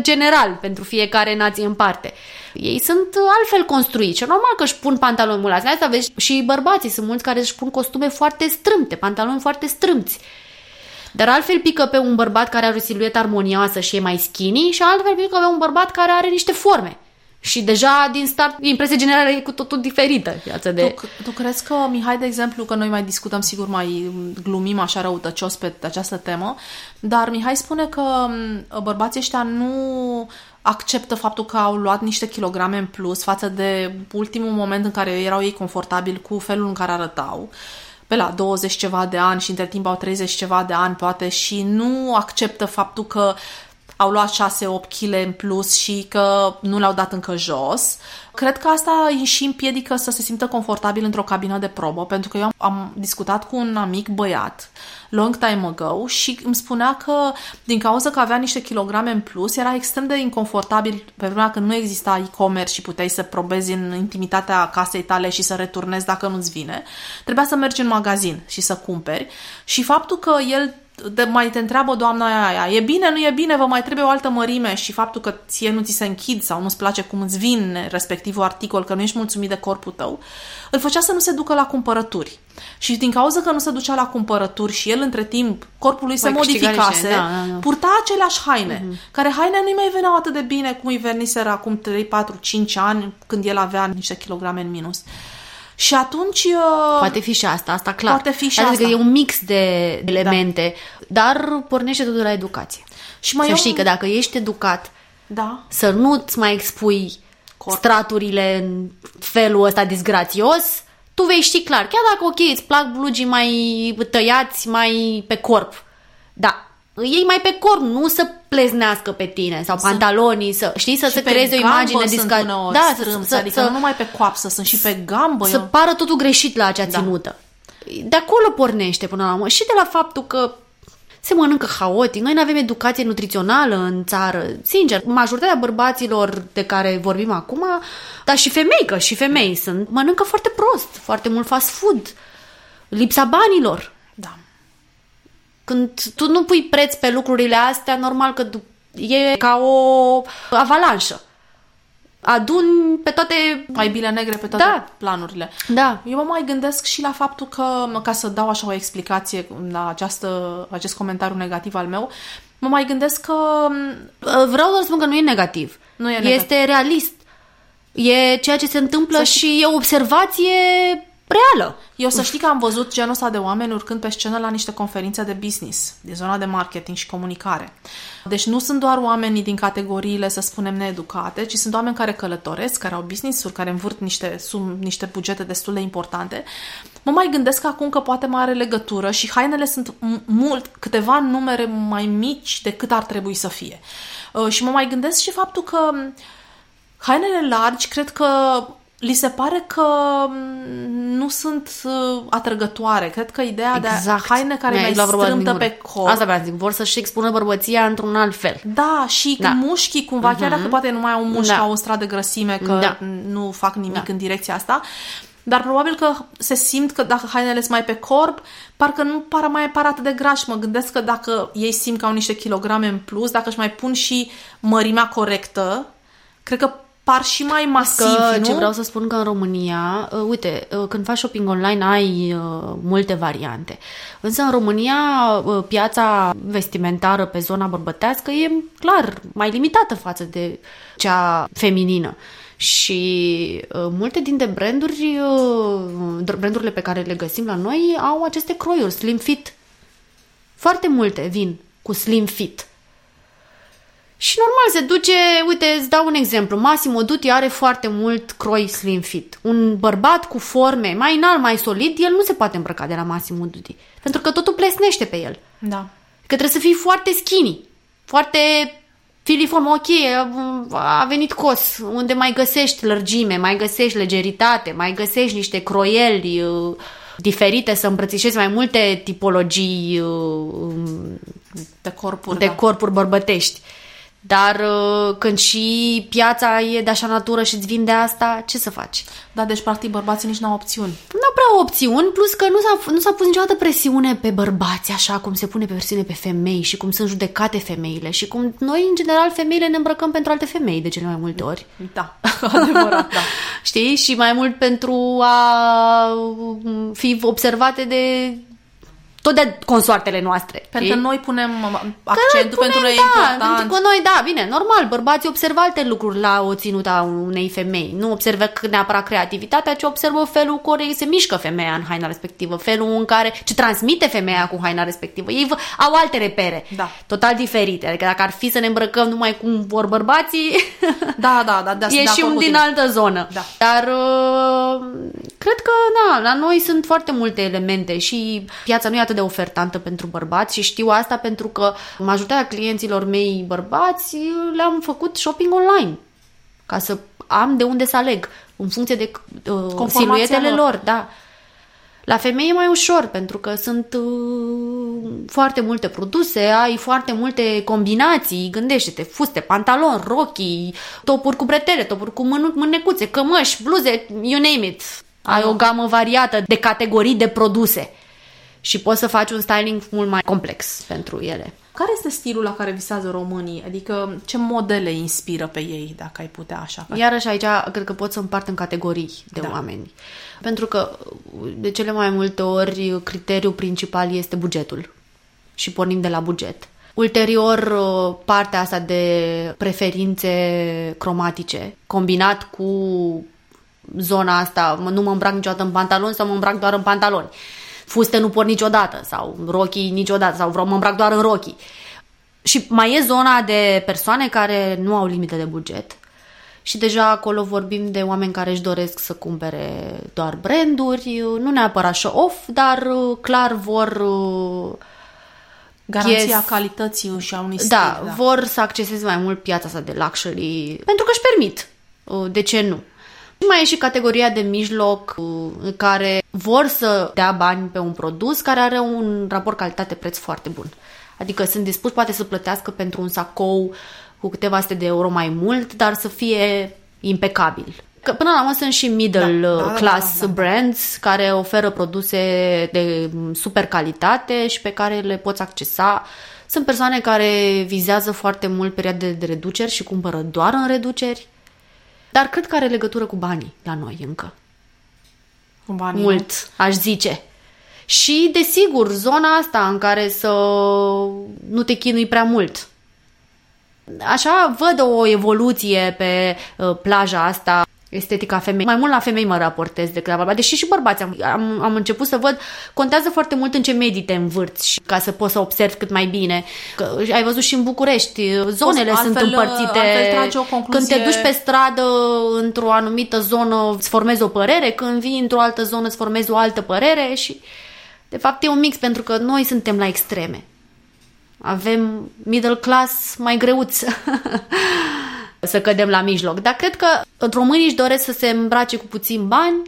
general pentru fiecare nație în parte. Ei sunt altfel construiți. Normal că își pun pantaloni mulați. Asta vezi și bărbații. Sunt mulți care își pun costume foarte strâmte, pantaloni foarte strâmți. Dar altfel pică pe un bărbat care are o siluetă armonioasă și e mai skinny și altfel pică pe un bărbat care are niște forme. Și deja din start impresia generală e cu totul diferită față de... Tu, tu crezi că, Mihai, de exemplu, că noi mai discutăm, sigur mai glumim așa răutăcios pe această temă, dar Mihai spune că bărbații ăștia nu acceptă faptul că au luat niște kilograme în plus față de ultimul moment în care erau ei confortabili cu felul în care arătau. Pe la 20 ceva de ani și între timp au 30 ceva de ani poate și nu acceptă faptul că au luat 6-8 kg în plus și că nu le-au dat încă jos. Cred că asta îi și împiedică să se simtă confortabil într-o cabină de probă, pentru că eu am, am discutat cu un amic băiat long time ago și îmi spunea că din cauza că avea niște kilograme în plus, era extrem de inconfortabil pe vremea când nu exista e-commerce și puteai să probezi în intimitatea casei tale și să returnezi dacă nu-ți vine. Trebuia să mergi în magazin și să cumperi și faptul că el de, mai te întreabă doamna aia, e bine, nu e bine, vă mai trebuie o altă mărime și faptul că ție nu ți se închid sau nu-ți place cum îți vine respectivul articol, că nu ești mulțumit de corpul tău, îl făcea să nu se ducă la cumpărături. Și din cauza că nu se ducea la cumpărături și el între timp corpul lui se modificase, da, da, da. purta aceleași haine, mm-hmm. care haine nu-i mai veneau atât de bine cum îi veniseră acum 3, 4, 5 ani când el avea niște kilograme în minus. Și atunci... Uh, poate fi și asta, asta clar. Poate fi și adică asta. e un mix de elemente, da. dar pornește totul la educație. Și mai să știi un... că dacă ești educat, da. să nu-ți mai expui Corp. straturile în felul ăsta disgrațios, tu vei ști clar. Chiar dacă, ok, îți plac blugii mai tăiați, mai pe corp, da, ei mai pe corp, nu să pleznească pe tine sau sunt, pantalonii, să știi, să se creeze o imagine disca... Da, să, să, adică să, nu numai pe coapsă, sunt și pe gambă. Să eu... pară totul greșit la acea da. ținută. De acolo pornește până la urmă. Și de la faptul că se mănâncă haotic. Noi nu avem educație nutrițională în țară. Sincer, majoritatea bărbaților de care vorbim acum, dar și femei, că și femei sunt, mănâncă foarte prost, foarte mult fast food. Lipsa banilor. Da. Când tu nu pui preț pe lucrurile astea, normal că e ca o avalanșă. Adun pe toate... Mai bile negre pe toate da. planurile. Da. Eu mă mai gândesc și la faptul că, ca să dau așa o explicație la această, acest comentariu negativ al meu, mă mai gândesc că... Vreau doar să spun că nu e negativ. Nu e negativ. Este realist. E ceea ce se întâmplă să și e o observație reală. Eu să știi că am văzut genul ăsta de oameni urcând pe scenă la niște conferințe de business, din zona de marketing și comunicare. Deci nu sunt doar oamenii din categoriile, să spunem, needucate, ci sunt oameni care călătoresc, care au business-uri, care învârt niște, sum, niște bugete destul de importante. Mă mai gândesc acum că poate mai are legătură și hainele sunt mult, câteva numere mai mici decât ar trebui să fie. Uh, și mă mai gândesc și faptul că hainele largi cred că li se pare că mm, nu sunt uh, atrăgătoare. Cred că ideea exact. de haine care mai strâmtă pe corp. Asta vreau să zic, vor să-și expună bărbăția într-un alt fel. Da, și da. mușchii cumva, uh-huh. chiar dacă mhm. poate nu mai au mușchi da. au un strat de grăsime, că da. nu fac nimic da. în direcția asta, dar probabil că se simt că dacă hainele sunt mai pe corp, parcă nu pară mai par atât de grași. Mă gândesc că dacă ei simt că au niște kilograme în plus, dacă își mai pun și mărimea corectă, cred că par și mai masiv, că, nu? Ce vreau să spun că în România, uh, uite, uh, când faci shopping online ai uh, multe variante. Însă în România uh, piața vestimentară pe zona bărbătească e clar mai limitată față de cea feminină. Și uh, multe dintre branduri, uh, brandurile pe care le găsim la noi au aceste croiuri, slim fit. Foarte multe vin cu slim fit. Și normal se duce, uite, îți dau un exemplu. Massimo Dutti are foarte mult croi slim fit. Un bărbat cu forme mai înalt, mai solid, el nu se poate îmbrăca de la Massimo Dutti. Pentru că totul plesnește pe el. Da. Că trebuie să fii foarte skinny, foarte filiform, ok, a venit cos, unde mai găsești lărgime, mai găsești legeritate, mai găsești niște croieli uh, diferite, să îmbrățișezi mai multe tipologii uh, de corpuri, de da. corpuri bărbătești. Dar uh, când și piața e de așa natură și îți vinde asta, ce să faci? Da, deci practic bărbații nici nu au opțiuni. Nu au prea opțiuni, plus că nu s-a, nu s-a pus niciodată presiune pe bărbați, așa cum se pune pe presiune pe femei și cum sunt judecate femeile și cum noi, în general, femeile ne îmbrăcăm pentru alte femei de cele mai multe ori. Da, adevărat, da. Știi? Și mai mult pentru a fi observate de tot de consoartele noastre. Pentru că noi punem accentul pentru că e da, important. Pentru că noi, da, bine, normal, bărbații observă alte lucruri la o ținută a unei femei. Nu observă neapărat creativitatea, ci observă felul cu care se mișcă femeia în haina respectivă, felul în care, ce transmite femeia cu haina respectivă. Ei au alte repere, da. total diferite. Adică dacă ar fi să ne îmbrăcăm numai cum vor bărbații, da, da, da, da, e și un din altă zonă. Da. Dar uh, cred că, da, la noi sunt foarte multe elemente și piața nu e atât de ofertantă pentru bărbați și știu asta pentru că majoritatea clienților mei bărbați le-am făcut shopping online ca să am de unde să aleg în funcție de uh, siluetele lor. lor, da. La femei e mai ușor pentru că sunt uh, foarte multe produse, ai foarte multe combinații, gândește-te, fuste, pantaloni, rochii, topuri cu bretele, topuri cu mânu- mânecuțe, cămăși, bluze, you name it. Ai o gamă variată de categorii de produse și poți să faci un styling mult mai complex pentru ele. Care este stilul la care visează românii? Adică ce modele inspiră pe ei, dacă ai putea așa? Iarăși aici cred că pot să împart în categorii de da. oameni. Pentru că de cele mai multe ori criteriul principal este bugetul. Și pornim de la buget. Ulterior, partea asta de preferințe cromatice, combinat cu zona asta, nu mă îmbrac niciodată în pantaloni sau mă îmbrac doar în pantaloni fuste nu por niciodată sau rochii niciodată sau vreau mă îmbrac doar în rochii. Și mai e zona de persoane care nu au limite de buget și deja acolo vorbim de oameni care își doresc să cumpere doar branduri, nu neapărat show-off, dar uh, clar vor uh, Garanția yes, calității și a unui da, stil. Da, da, vor să acceseze mai mult piața asta de luxury, pentru că își permit. Uh, de ce nu? Mai e și categoria de mijloc care vor să dea bani pe un produs care are un raport calitate-preț foarte bun. Adică sunt dispuși poate să plătească pentru un sacou cu câteva sute de euro mai mult, dar să fie impecabil. Că până la urmă sunt și middle da, da, class da, da, da. brands care oferă produse de super calitate și pe care le poți accesa. Sunt persoane care vizează foarte mult perioade de reduceri și cumpără doar în reduceri. Dar cred că are legătură cu banii la noi încă. Cu banii, Mult, nu? aș zice. Și, desigur, zona asta în care să nu te chinui prea mult. Așa văd o evoluție pe uh, plaja asta estetica femei. Mai mult la femei mă raportez decât la bărbați. Deși și bărbați am, am, am început să văd, contează foarte mult în ce medii te învârți și ca să poți să observi cât mai bine. Că, ai văzut și în București, zonele altfel, sunt împărțite. Altfel o concluzie... Când te duci pe stradă într-o anumită zonă îți formezi o părere, când vii într-o altă zonă îți formezi o altă părere și de fapt e un mix pentru că noi suntem la extreme. Avem middle class mai greuți. să cădem la mijloc. Dar cred că românii își doresc să se îmbrace cu puțin bani,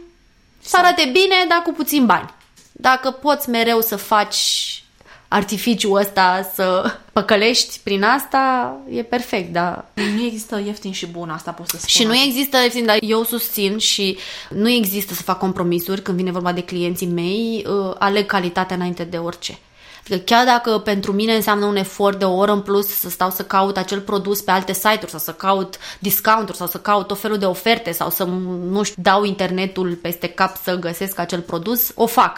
să arate bine, dar cu puțin bani. Dacă poți mereu să faci artificiul ăsta să păcălești prin asta, e perfect, da. Nu există ieftin și bun, asta pot să spun. Și nu există ieftin, dar eu susțin și nu există să fac compromisuri când vine vorba de clienții mei, uh, aleg calitatea înainte de orice. Adică chiar dacă pentru mine înseamnă un efort de o oră în plus să stau să caut acel produs pe alte site-uri sau să caut discounturi sau să caut tot felul de oferte sau să, nu știu, dau internetul peste cap să găsesc acel produs, o fac.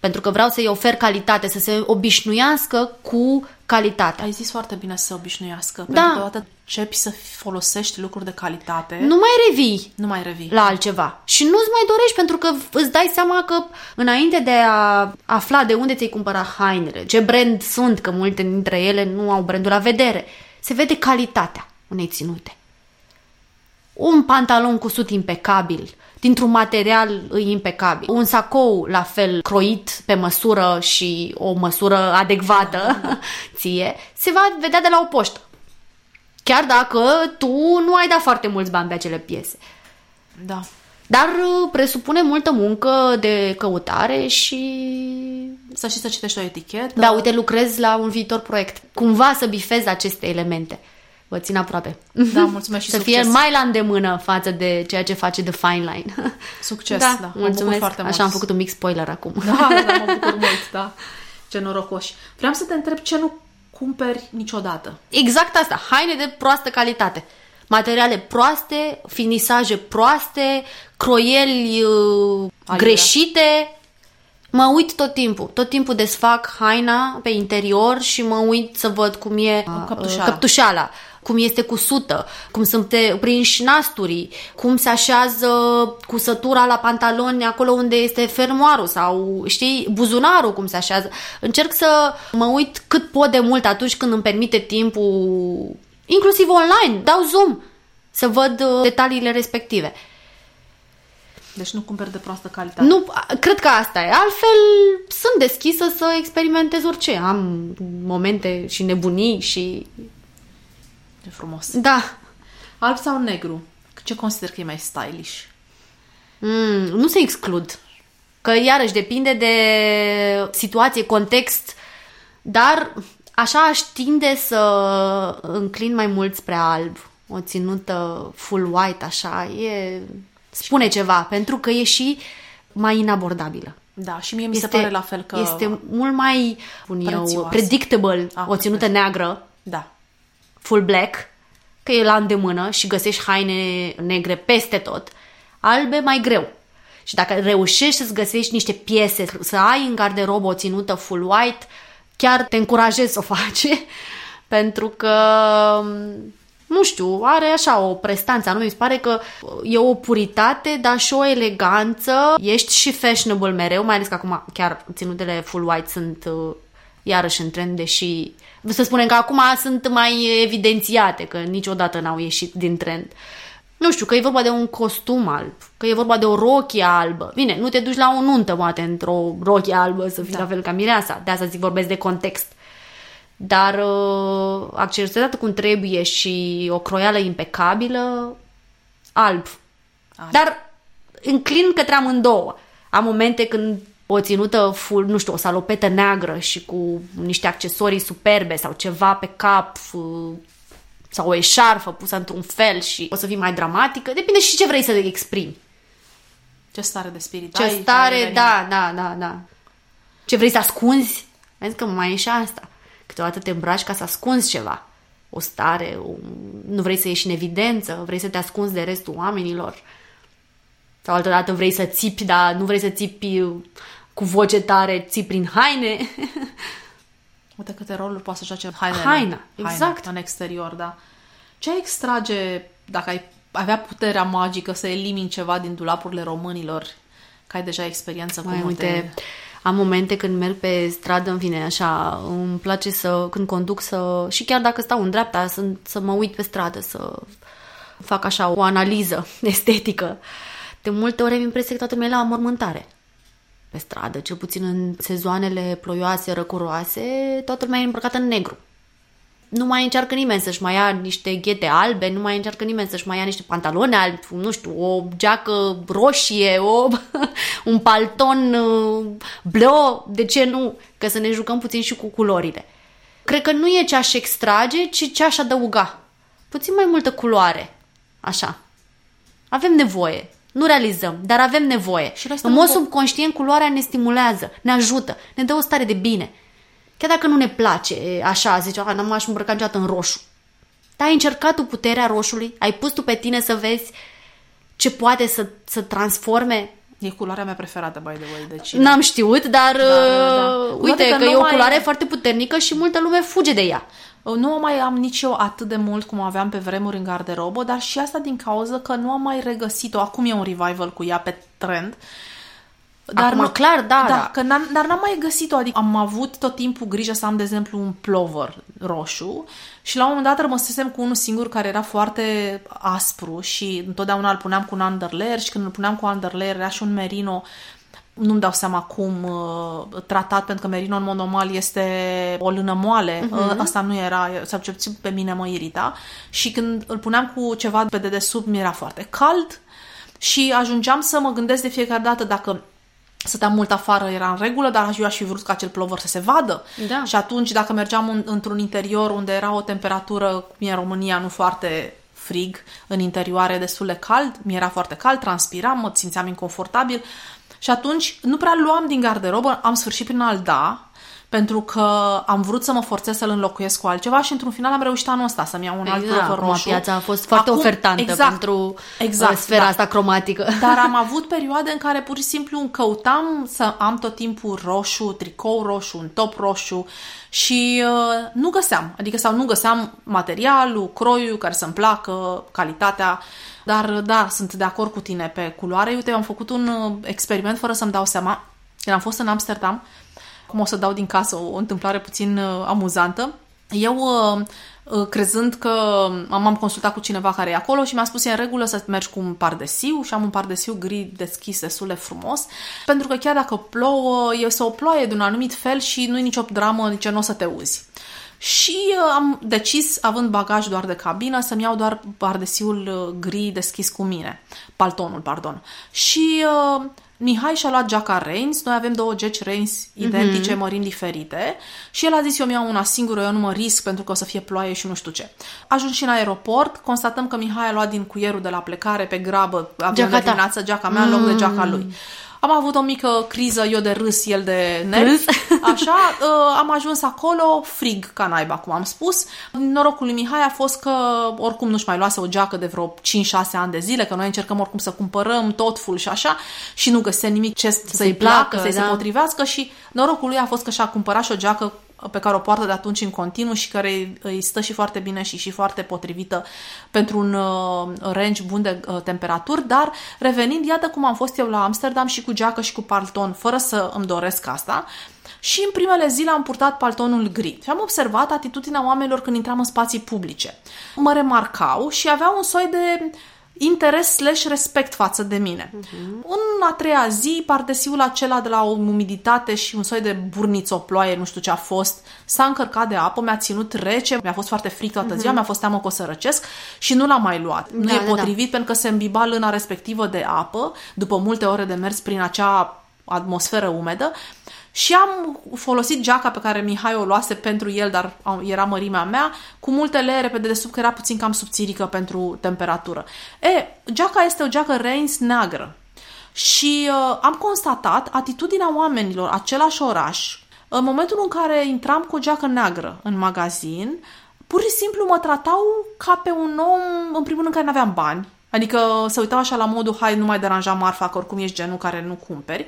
Pentru că vreau să-i ofer calitate, să se obișnuiască cu calitate. Ai zis foarte bine să se obișnuiască. Da. Pentru că odată începi să folosești lucruri de calitate. Nu mai revii. Nu mai revii. La altceva. Și nu-ți mai dorești pentru că îți dai seama că înainte de a afla de unde ți-ai cumpărat hainele, ce brand sunt, că multe dintre ele nu au brandul la vedere, se vede calitatea unei ținute. Un pantalon cu sut impecabil, dintr-un material impecabil. Un sacou la fel croit pe măsură și o măsură adecvată ție, se va vedea de la o poștă. Chiar dacă tu nu ai dat foarte mulți bani pe acele piese. Da. Dar uh, presupune multă muncă de căutare și... Să și să citești o etichetă. Da, uite, lucrez la un viitor proiect. Cumva să bifez aceste elemente vă țin aproape. Da, mulțumesc și Să succes. fie mai la îndemână față de ceea ce face The Fine Line. Succes, da. da. Mulțumesc. Foarte Așa am făcut un mic spoiler acum. Da, da, mă bucur mult, da. Ce norocoși. Vreau să te întreb ce nu cumperi niciodată. Exact asta. Haine de proastă calitate. Materiale proaste, finisaje proaste, croieli uh, greșite. Mă uit tot timpul. Tot timpul desfac haina pe interior și mă uit să văd cum e uh, căptușala. căptușala cum este cusută, cum sunt prinși nasturii, cum se așează cusătura la pantaloni acolo unde este fermoarul sau, știi, buzunarul cum se așează. Încerc să mă uit cât pot de mult atunci când îmi permite timpul, inclusiv online, dau zoom să văd uh, detaliile respective. Deci nu cumperi de proastă calitate. Nu, cred că asta e. Altfel, sunt deschisă să experimentez orice. Am momente și nebunii și... E frumos. Da. Alb sau negru? Ce consider că e mai stylish? Mm, nu se exclud. Că iarăși depinde de situație, context, dar așa aș tinde să înclin mai mult spre alb. O ținută full white, așa, e... spune ceva, pentru că e și mai inabordabilă. Da, și mie mi se pare la fel că... Este mult mai, spun eu, predictable Ah, o ținută neagră, Da. Full black, că e la îndemână și găsești haine negre peste tot, albe mai greu. Și dacă reușești să-ți găsești niște piese, să ai în garderobă o ținută full white, chiar te încurajez să o faci, pentru că nu știu, are așa o prestanță anume, mi se pare că e o puritate, dar și o eleganță, ești și fashionable mereu, mai ales că acum chiar ținutele full white sunt uh, iarăși în trend, deși să spunem că acum sunt mai evidențiate, că niciodată n-au ieșit din trend. Nu știu, că e vorba de un costum alb, că e vorba de o rochie albă. Bine, nu te duci la o nuntă, poate, într-o rochie albă să fii da. la fel ca mireasa. De asta zic, vorbesc de context. Dar uh, accesoriată cum trebuie și o croială impecabilă, alb. Alb. Dar înclin către amândouă. Am momente când o ținută full, nu știu, o salopetă neagră și cu niște accesorii superbe sau ceva pe cap uh, sau o eșarfă pusă într-un fel și o să fii mai dramatică. Depinde și ce vrei să exprimi. Ce stare de spirit Ce ai, stare, care- da, da, da, da. Ce vrei să ascunzi? Vezi că mai e și asta. Câteodată te îmbraci ca să ascunzi ceva. O stare, o... nu vrei să ieși în evidență, vrei să te ascunzi de restul oamenilor. Sau altădată vrei să țipi, dar nu vrei să țipi cu voce tare, ții prin haine. Uite câte roluri poate să joace hainele. Haina, exact. în exterior, da. Ce ai extrage dacă ai avea puterea magică să elimini ceva din dulapurile românilor? Că ai deja experiență cu Mai multe... uite, am momente când merg pe stradă, în fine, așa, îmi place să, când conduc să, și chiar dacă stau în dreapta, să, să mă uit pe stradă, să fac așa o analiză estetică. De multe ori am impresia că toată lumea e la mormântare pe stradă, cel puțin în sezoanele ploioase, răcuroase, toată lumea e îmbrăcată în negru. Nu mai încearcă nimeni să-și mai ia niște ghete albe, nu mai încearcă nimeni să-și mai ia niște pantaloni albi, nu știu, o geacă roșie, o, un palton uh, bleu, de ce nu? Că să ne jucăm puțin și cu culorile. Cred că nu e ce aș extrage, ci ce aș adăuga. Puțin mai multă culoare. Așa. Avem nevoie. Nu realizăm, dar avem nevoie. Și noi în stăm mod cu- subconștient, culoarea ne stimulează, ne ajută, ne dă o stare de bine. Chiar dacă nu ne place, e, așa, zice, "Ah, n-am aș îmbrăca niciodată în roșu. Dar ai încercat tu puterea roșului? Ai pus tu pe tine să vezi ce poate să, să transforme? E culoarea mea preferată, by the way. Deci... N-am știut, dar Da, da, da. uh, Cu uite toate că, că e nu o mai- culoare foarte puternică și multă lume fuge de ea. Nu o mai am nici eu atât de mult cum aveam pe vremuri în garderobă, dar și asta din cauza că nu am mai regăsit-o. Acum e un revival cu ea pe trend. Acum, nu- clar, da, da. Că n-am, dar n-am mai găsit-o. Adică am avut tot timpul grijă să am, de exemplu, un plover roșu și la un moment dat rămăsesem cu unul singur care era foarte aspru și întotdeauna îl puneam cu un underlayer și când îl puneam cu underlayer era și un merino nu-mi dau seama cum uh, tratat, pentru că merino în mod normal este o lână moale. Uh-huh. Asta nu era, sau ce puțin pe mine mă irita. Și când îl puneam cu ceva pe dedesubt, mi era foarte cald și ajungeam să mă gândesc de fiecare dată dacă stăteam mult afară era în regulă, dar eu aș fi vrut ca acel plover să se vadă. Da. Și atunci, dacă mergeam în, într-un interior unde era o temperatură, cum e în România, nu foarte frig, în interioare destul de cald, mi era foarte cald, transpiram, mă simțeam inconfortabil și atunci nu prea luam din garderobă, am sfârșit prin a-l da, pentru că am vrut să mă forțez să-l înlocuiesc cu altceva și într-un final am reușit anul ăsta să-mi iau un alt Exact, plover acum roșu. piața a fost foarte Acum- ofertantă exact, pentru exact, uh, sfera da. asta cromatică. Dar am avut perioade în care pur și simplu căutam să am tot timpul roșu, tricou roșu, un top roșu și uh, nu găseam. Adică sau nu găseam materialul, croiul care să-mi placă, calitatea. Dar da, sunt de acord cu tine pe culoare. Uite, eu am făcut un uh, experiment fără să-mi dau seama. Când am fost în Amsterdam, cum o să dau din casă o, o întâmplare puțin uh, amuzantă, Eu uh, Uh, crezând că m-am consultat cu cineva care e acolo și mi-a spus e în regulă să mergi cu un pardesiu și am un pardesiu gri deschis destul de frumos, pentru că chiar dacă plouă, este o ploaie de un anumit fel și nu e nicio dramă, nici nu o să te uzi. Și uh, am decis, având bagaj doar de cabină, să-mi iau doar pardesiul uh, gri deschis cu mine, paltonul, pardon. Și uh, Mihai și-a luat geaca Reins, noi avem două geci Reins identice, mm-hmm. mărimi diferite și el a zis eu mi-au una singură, eu nu mă risc pentru că o să fie ploaie și nu știu ce. Ajuns și în aeroport, constatăm că Mihai a luat din cuierul de la plecare pe grabă, avea de dimineață geaca mea în loc de geaca lui. Mm. Am avut o mică criză, eu de râs, el de nervi. Așa, uh, am ajuns acolo, frig ca naiba, cum am spus. Norocul lui Mihai a fost că oricum nu-și mai luase o geacă de vreo 5-6 ani de zile, că noi încercăm oricum să cumpărăm tot full și așa și nu găsea nimic ce să-i, să-i placă, placă să-i da. se potrivească și norocul lui a fost că și-a cumpărat și o geacă pe care o poartă de atunci în continuu și care îi stă și foarte bine și și foarte potrivită pentru un uh, range bun de uh, temperaturi, dar revenind, iată cum am fost eu la Amsterdam și cu geacă și cu palton, fără să îmi doresc asta, și în primele zile am purtat paltonul gri. Și am observat atitudinea oamenilor când intram în spații publice. Mă remarcau și aveau un soi de interes slash respect față de mine. Uh-huh. În a treia zi, pardesiul acela de la o umiditate și un soi de burniță, o ploaie, nu știu ce a fost, s-a încărcat de apă, mi-a ținut rece, mi-a fost foarte fric toată ziua, uh-huh. mi-a fost teamă că o să răcesc și nu l-am mai luat. Da, nu e da, da. potrivit da. pentru că se îmbiba lâna respectivă de apă, după multe ore de mers prin acea atmosferă umedă și am folosit geaca pe care Mihai o luase pentru el, dar era mărimea mea, cu multe leere pe dedesubt, că era puțin cam subțirică pentru temperatură. E, geaca este o geacă Reins neagră. Și uh, am constatat atitudinea oamenilor, același oraș, în momentul în care intram cu o geacă neagră în magazin, pur și simplu mă tratau ca pe un om, în primul rând, care nu aveam bani. Adică se uitau așa la modul, hai, nu mai deranja marfa, că oricum ești genul care nu cumperi.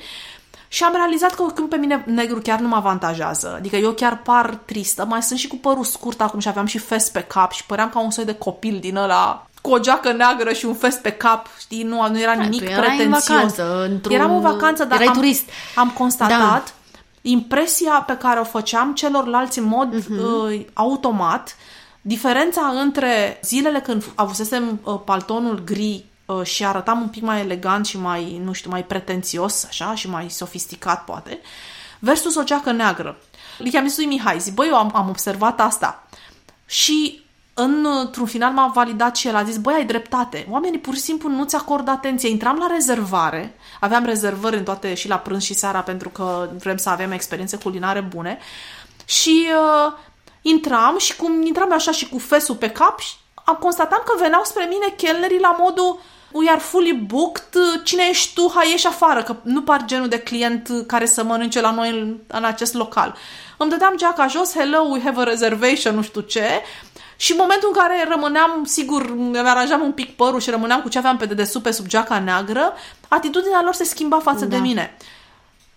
Și am realizat că oricum pe mine negru chiar nu mă avantajează. Adică eu chiar par tristă. Mai sunt și cu părul scurt acum și aveam și fest pe cap și păream ca un soi de copil din ăla cu o geacă neagră și un fest pe cap, știi, nu, nu era da, nimic tu pretențios. În vacanță, Eram în vacanță, dar erai am, turist. am constatat da. impresia pe care o făceam celorlalți în mod uh-huh. uh, automat, diferența între zilele când avusesem uh, paltonul gri Uh, și arătam un pic mai elegant și mai, nu știu, mai pretențios, așa, și mai sofisticat, poate, versus o geacă neagră. I-am zis lui Mihai, zi, băi, eu am, am observat asta. Și într-un final m-a validat și el a zis, băi, ai dreptate, oamenii pur și simplu nu-ți acordă atenție. Intram la rezervare, aveam rezervări în toate și la prânz și seara pentru că vrem să avem experiențe culinare bune și uh, intram și cum intram așa și cu fesul pe cap, am constatat că veneau spre mine chelnerii la modul we are fully booked, cine ești tu, hai ieși afară, că nu par genul de client care să mănânce la noi în, în acest local. Îmi dădeam geaca jos, hello, we have a reservation, nu știu ce, și în momentul în care rămâneam, sigur, îmi aranjam un pic părul și rămâneam cu ce aveam pe dedesubt pe sub geaca neagră, atitudinea lor se schimba față da. de mine.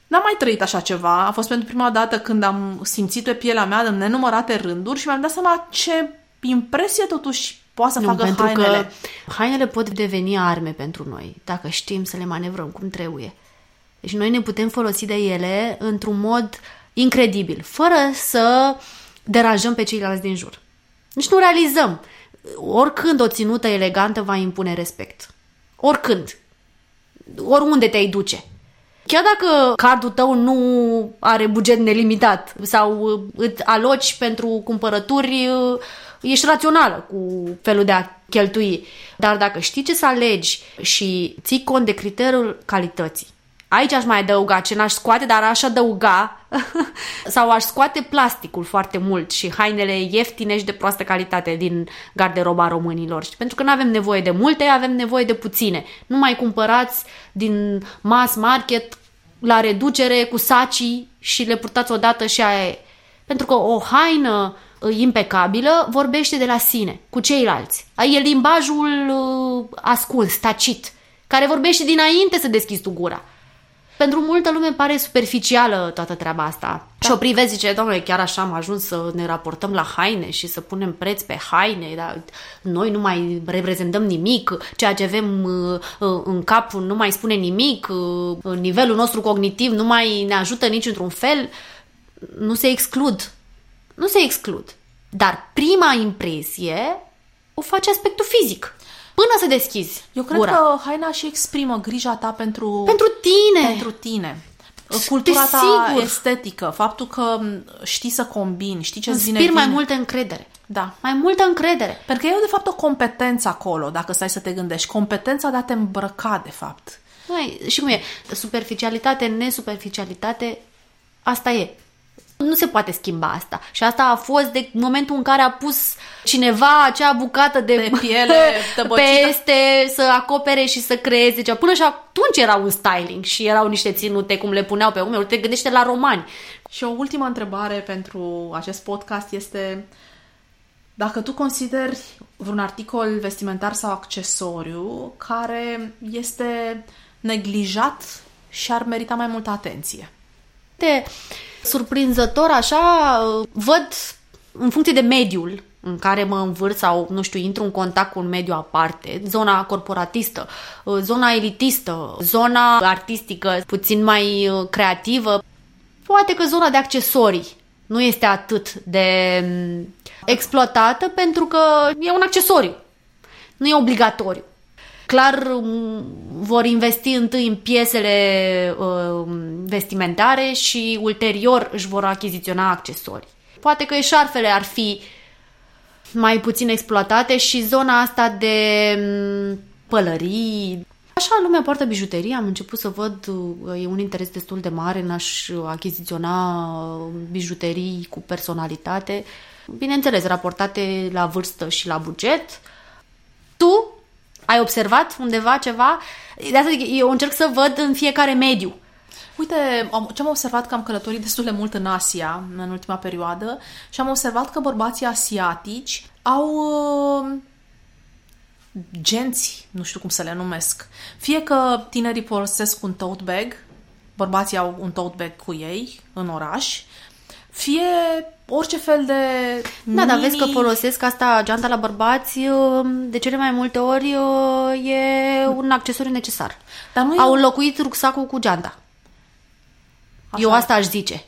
N-am mai trăit așa ceva. A fost pentru prima dată când am simțit pe pielea mea în nenumărate rânduri și mi-am dat seama ce impresie totuși poate să nu, facă pentru hainele. Că hainele pot deveni arme pentru noi, dacă știm să le manevrăm cum trebuie. Deci noi ne putem folosi de ele într-un mod incredibil, fără să deranjăm pe ceilalți din jur. Deci nu realizăm. Oricând o ținută elegantă va impune respect. Oricând. Oriunde te-ai duce. Chiar dacă cardul tău nu are buget nelimitat sau îți aloci pentru cumpărături ești rațională cu felul de a cheltui. Dar dacă știi ce să alegi și ții cont de criteriul calității, Aici aș mai adăuga ce n-aș scoate, dar aș adăuga sau aș scoate plasticul foarte mult și hainele ieftine și de proastă calitate din garderoba românilor. Pentru că nu avem nevoie de multe, avem nevoie de puține. Nu mai cumpărați din mass market la reducere cu sacii și le purtați odată și aia Pentru că o haină impecabilă vorbește de la sine, cu ceilalți. E limbajul uh, ascuns, tacit, care vorbește dinainte să deschizi tu gura. Pentru multă lume pare superficială toată treaba asta. Da. Și o privezi, zice, doamne, chiar așa am ajuns să ne raportăm la haine și să punem preț pe haine, dar noi nu mai reprezentăm nimic, ceea ce avem uh, uh, în cap nu mai spune nimic, nivelul nostru cognitiv nu mai ne ajută nici într-un fel, nu se exclud nu se exclud. Dar prima impresie o face aspectul fizic. Până să deschizi Eu cred gura. că haina și exprimă grija ta pentru, Pentru tine. pentru tine. Cultura ta Desigur. estetică, faptul că m, știi să combini, știi ce îți vine Inspir mai bine. multă încredere. Da. Mai multă încredere. Pentru că e de fapt o competență acolo, dacă stai să te gândești. Competența de a te îmbrăca, de fapt. Mai, și cum e? Superficialitate, nesuperficialitate, asta e. Nu se poate schimba asta. Și asta a fost de momentul în care a pus cineva acea bucată de, De piele tăbăcită. peste să acopere și să creeze ceva. Până și atunci era un styling și erau niște ținute cum le puneau pe umeri. Te gândește la romani. Și o ultimă întrebare pentru acest podcast este dacă tu consideri vreun articol vestimentar sau accesoriu care este neglijat și ar merita mai multă atenție. De surprinzător așa, văd în funcție de mediul în care mă învârt sau, nu știu, intru în contact cu un mediu aparte, zona corporatistă, zona elitistă, zona artistică, puțin mai uh, creativă, poate că zona de accesorii nu este atât de mm, exploatată pentru că e un accesoriu, nu e obligatoriu. Clar m, vor investi întâi în piesele uh, vestimentare și ulterior își vor achiziționa accesorii. Poate că eșarfele ar fi mai puțin exploatate și zona asta de m, pălării. Așa lumea poartă bijuterie, am început să văd, uh, e un interes destul de mare în a-și achiziționa uh, bijuterii cu personalitate, bineînțeles, raportate la vârstă și la buget. Tu ai observat undeva ceva? De asta zic, eu încerc să văd în fiecare mediu. Uite, am, ce am observat că am călătorit destul de mult în Asia în ultima perioadă și am observat că bărbații asiatici au uh, genți, nu știu cum să le numesc. Fie că tinerii folosesc un tote bag, bărbații au un tote bag cu ei în oraș, fie orice fel de Da, dar vezi mini- că folosesc asta, geanta la bărbați, uh, de cele mai multe ori uh, e un accesoriu necesar. Dar nu e Au un- înlocuit rucsacul cu geanta. Așa Eu e. asta aș zice.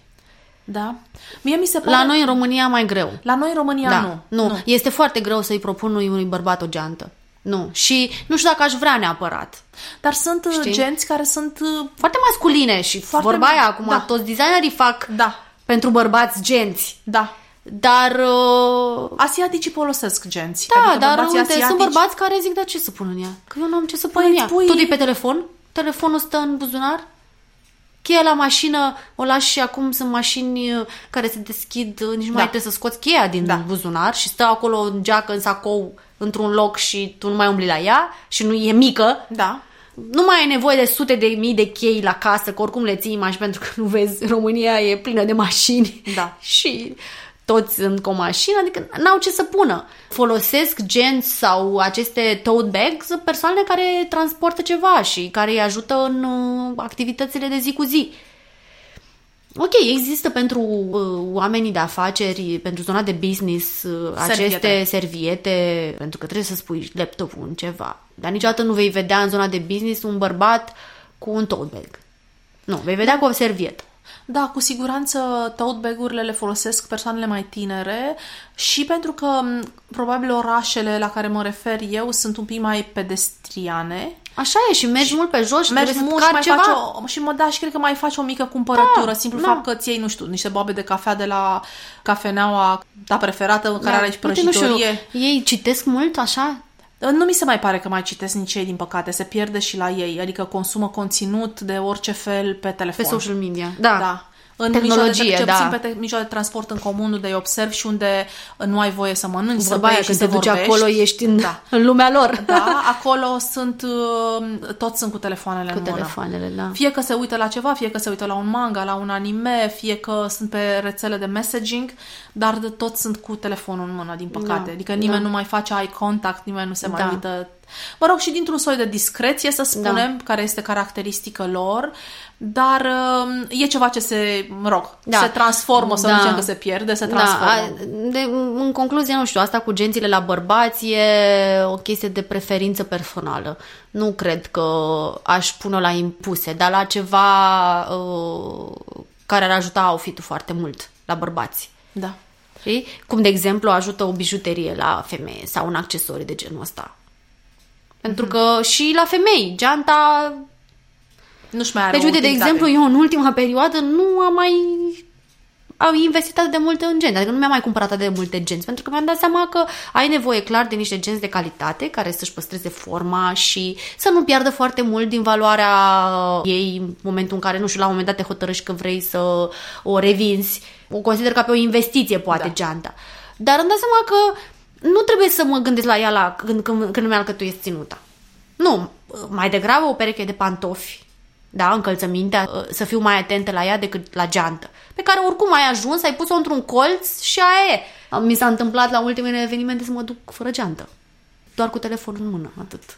Da. Mie mi se pare... La noi în România mai greu. La noi în România Da, nu. nu. nu. Este foarte greu să-i propun unui, unui bărbat o geantă. Nu. Și nu știu dacă aș vrea neapărat. Dar sunt uh, Știi? genți care sunt... uh, Foarte masculine și Foarte vorba aia ma- acum, da. toți designerii fac Da. Pentru bărbați genți. Da. Dar uh, Asiaticii folosesc genți. Da, adică dar bărbații uite, sunt asiatici- bărbați care zic, dar ce să pun în ea? Că eu nu am ce să pun Păi în ea. pui- Totul e pe telefon, telefonul stă în buzunar, cheia la mașină o lași și acum sunt mașini uh, care se deschid, uh, nici nu mai Da. trebuie să scoți cheia din Da. buzunar și stă acolo în geacă, în sacou, într-un loc și tu nu mai umbli la ea și nu e mică. Da. Nu mai ai nevoie de sute de mii de chei la casă, că oricum le ții mașini, pentru că nu vezi, România e plină de mașini. Da. și toți sunt cu o mașină, adică n-au ce să pună. Folosesc genți sau aceste tote bags persoanele care transportă ceva și care îi ajută în uh, activitățile de zi cu zi. Ok, există pentru uh, oamenii de afaceri, pentru zona de business, uh, aceste Serviete. serviete, pentru că trebuie să spui laptopul în ceva. Dar niciodată nu vei vedea în zona de business un bărbat cu un tote bag. Nu, vei vedea cu o servietă. Da, cu siguranță tote bag-urile le folosesc persoanele mai tinere și pentru că m, probabil orașele la care mă refer eu sunt un pic mai pedestriane. Așa e și mergi mult pe jos și Mergi trebuie mult să și mai ceva. faci o, și mă da și cred că mai faci o mică cumpărătură, Da, simplu da. fapt că ți iei, nu știu, niște boabe de cafea de la cafeneaua ta preferată, care are și Da. Uite, nu știu, prăjitorie. ei citesc mult așa? Nu mi se mai pare că mai citesc nici ei, din păcate. Se pierde și la ei. Adică consumă conținut de orice fel pe telefon. Pe social media. Da. Da. În Tehnologie, mijloace, da. cel puțin pe te- mijloace de transport în comun, unde îi observi și unde nu ai voie să mănânci, să Vorba aia, bei și când să te duci vorbești. acolo, ești în, Da. în lumea lor. Da, acolo sunt, uh, toți sunt cu telefoanele Cu în mână. telefoanele, da. Fie că se uită la ceva, fie că se uită la un manga, la un anime, fie că sunt pe rețele de messaging, dar de toți sunt cu telefonul în mână, din păcate. Da, Adică nimeni da. nu mai face eye contact, nimeni nu se mai Da. uită. Mă rog, și dintr-un soi de discreție, să spunem, care este caracteristică lor, dar uh, e ceva ce se, mă rog, Da. se transformă, să Da. nu zicem că se pierde, se transformă. Da, a- de, în concluzie, nu știu, asta cu gențile la bărbați e o chestie de preferință personală. Nu cred că aș pune la impuse, dar la ceva uh, care ar ajuta outfit-ul foarte mult la bărbați. Da. Știi? Cum, de exemplu, ajută o bijuterie la femeie sau un accesoriu de genul ăsta. Pentru că și la femei, geanta... Nu-și mai are Deci, o uite, de utilitate. exemplu, eu în ultima perioadă nu am mai am investit atât de multe în genți, adică nu mi-am mai cumpărat atât de multe genți, pentru că mi-am dat seama că ai nevoie clar de niște genți de calitate care să-și păstreze forma și să nu piardă foarte mult din valoarea ei în momentul în care, nu știu, la un moment dat te hotărăști că vrei să o revinzi, o consider ca pe o investiție, poate, Da. geanta. Dar îmi dau seama că nu trebuie să mă gândesc la ea la, când, când, când îmi alcătuiesc ținuta. Nu, mai degrabă o pereche de pantofi, da, încălțămintea, să fiu mai atentă la ea decât la geantă, pe care oricum ai ajuns, ai pus-o într-un colț și aia e. Mi s-a întâmplat la ultimele evenimente să mă duc fără geantă, doar cu telefonul în mână, atât.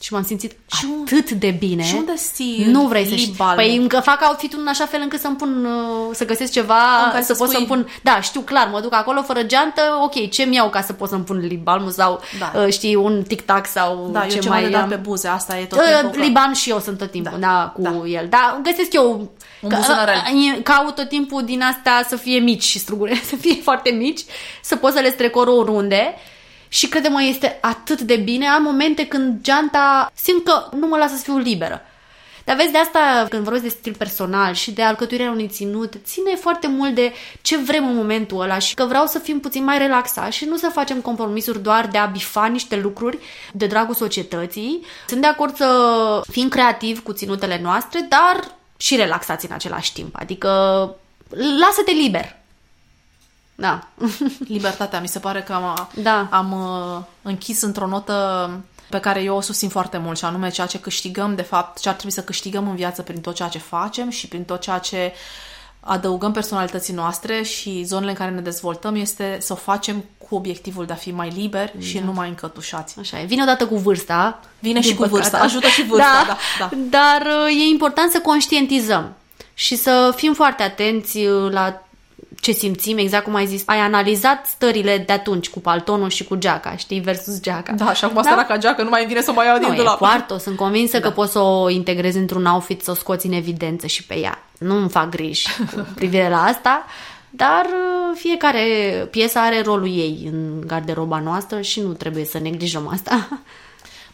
Și m-am simțit Și un- atât de bine. și unde ții Nu vrei să știi. libalul? Păi încă fac outfit-ul în așa fel încât să-mi pun, uh, să găsesc ceva, În care să să pot spui- să-mi pun... Da, știu clar, mă duc acolo fără geantă, ok, ce-mi iau ca să pot să-mi pun lip balm sau, Da. uh, știi, un tic-tac sau Da, ce eu ceva mai de dat am. pe buze, asta e tot Uh, timpul. că- Liban și eu sunt tot timpul, da, Da, da cu da. el. Dar găsesc eu Un ca- buzunărel. uh, caut tot timpul din astea să fie mici și strugure, să fie foarte mici, să pot să le strecor oriunde. Și crede-mă, este atât de bine. Am momente când geanta simt că nu mă lasă să fiu liberă. Dar vezi, de asta, când vorbesc de stil personal și de alcătuirea unui ținut, ține foarte mult de ce vrem în momentul ăla și că vreau să fim puțin mai relaxați și nu să facem compromisuri doar de a bifa niște lucruri de dragul societății. Sunt de acord să fim creativi cu ținutele noastre, dar și relaxați în același timp. Adică lasă-te liber. Da. Libertatea, mi se pare că am, Da. am uh, închis într-o notă pe care eu o susțin foarte mult și anume ceea ce câștigăm, de fapt, ce ar trebui să câștigăm în viață prin tot ceea ce facem și prin tot ceea ce adăugăm personalității noastre și zonele în care ne dezvoltăm este să o facem cu obiectivul de a fi mai liberi și nu mai încătușați. Așa e. Vine odată cu vârsta. Vine din și cu vârsta. păcate. Ajută și vârsta, da, da. Dar uh, e important să conștientizăm și să fim foarte atenți uh, la ce simțim, exact cum ai zis. Ai analizat stările de atunci cu paltonul și cu geaca, știi, versus geaca. Da, și acum da? ca geacă nu mai îmi vine să o mai iau Nu, din e dulap. poartă, sunt convinsă că poți să o integrezi într-un outfit, să o scoți în evidență și pe ea. Nu îmi fac griji cu privire la asta, dar uh, fiecare piesă are rolul ei în garderoba noastră și nu trebuie să neglijăm asta.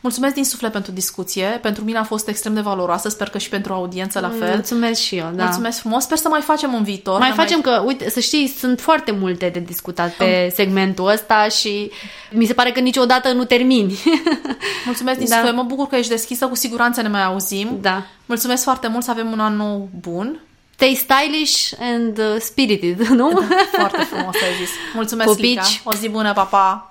Mulțumesc din suflet pentru discuție. Pentru mine a fost extrem de valoroasă. Sper că și pentru audiență la fel. Mulțumesc și eu, da. Mulțumesc frumos. Sper să mai facem în viitor. Mai că facem că, uite, să știi, sunt foarte multe de discutat pe segmentul ăsta și mi se pare că niciodată nu termini. Mulțumesc din Da. suflet. Mă bucur că ești deschisă. Cu siguranță ne mai auzim. da. Mulțumesc foarte mult. Să avem un an nou bun. Stay stylish and uh, spirited, nu? Foarte frumos ai zis. Mulțumesc, Pupici. Lica. O zi bună, pa, pa!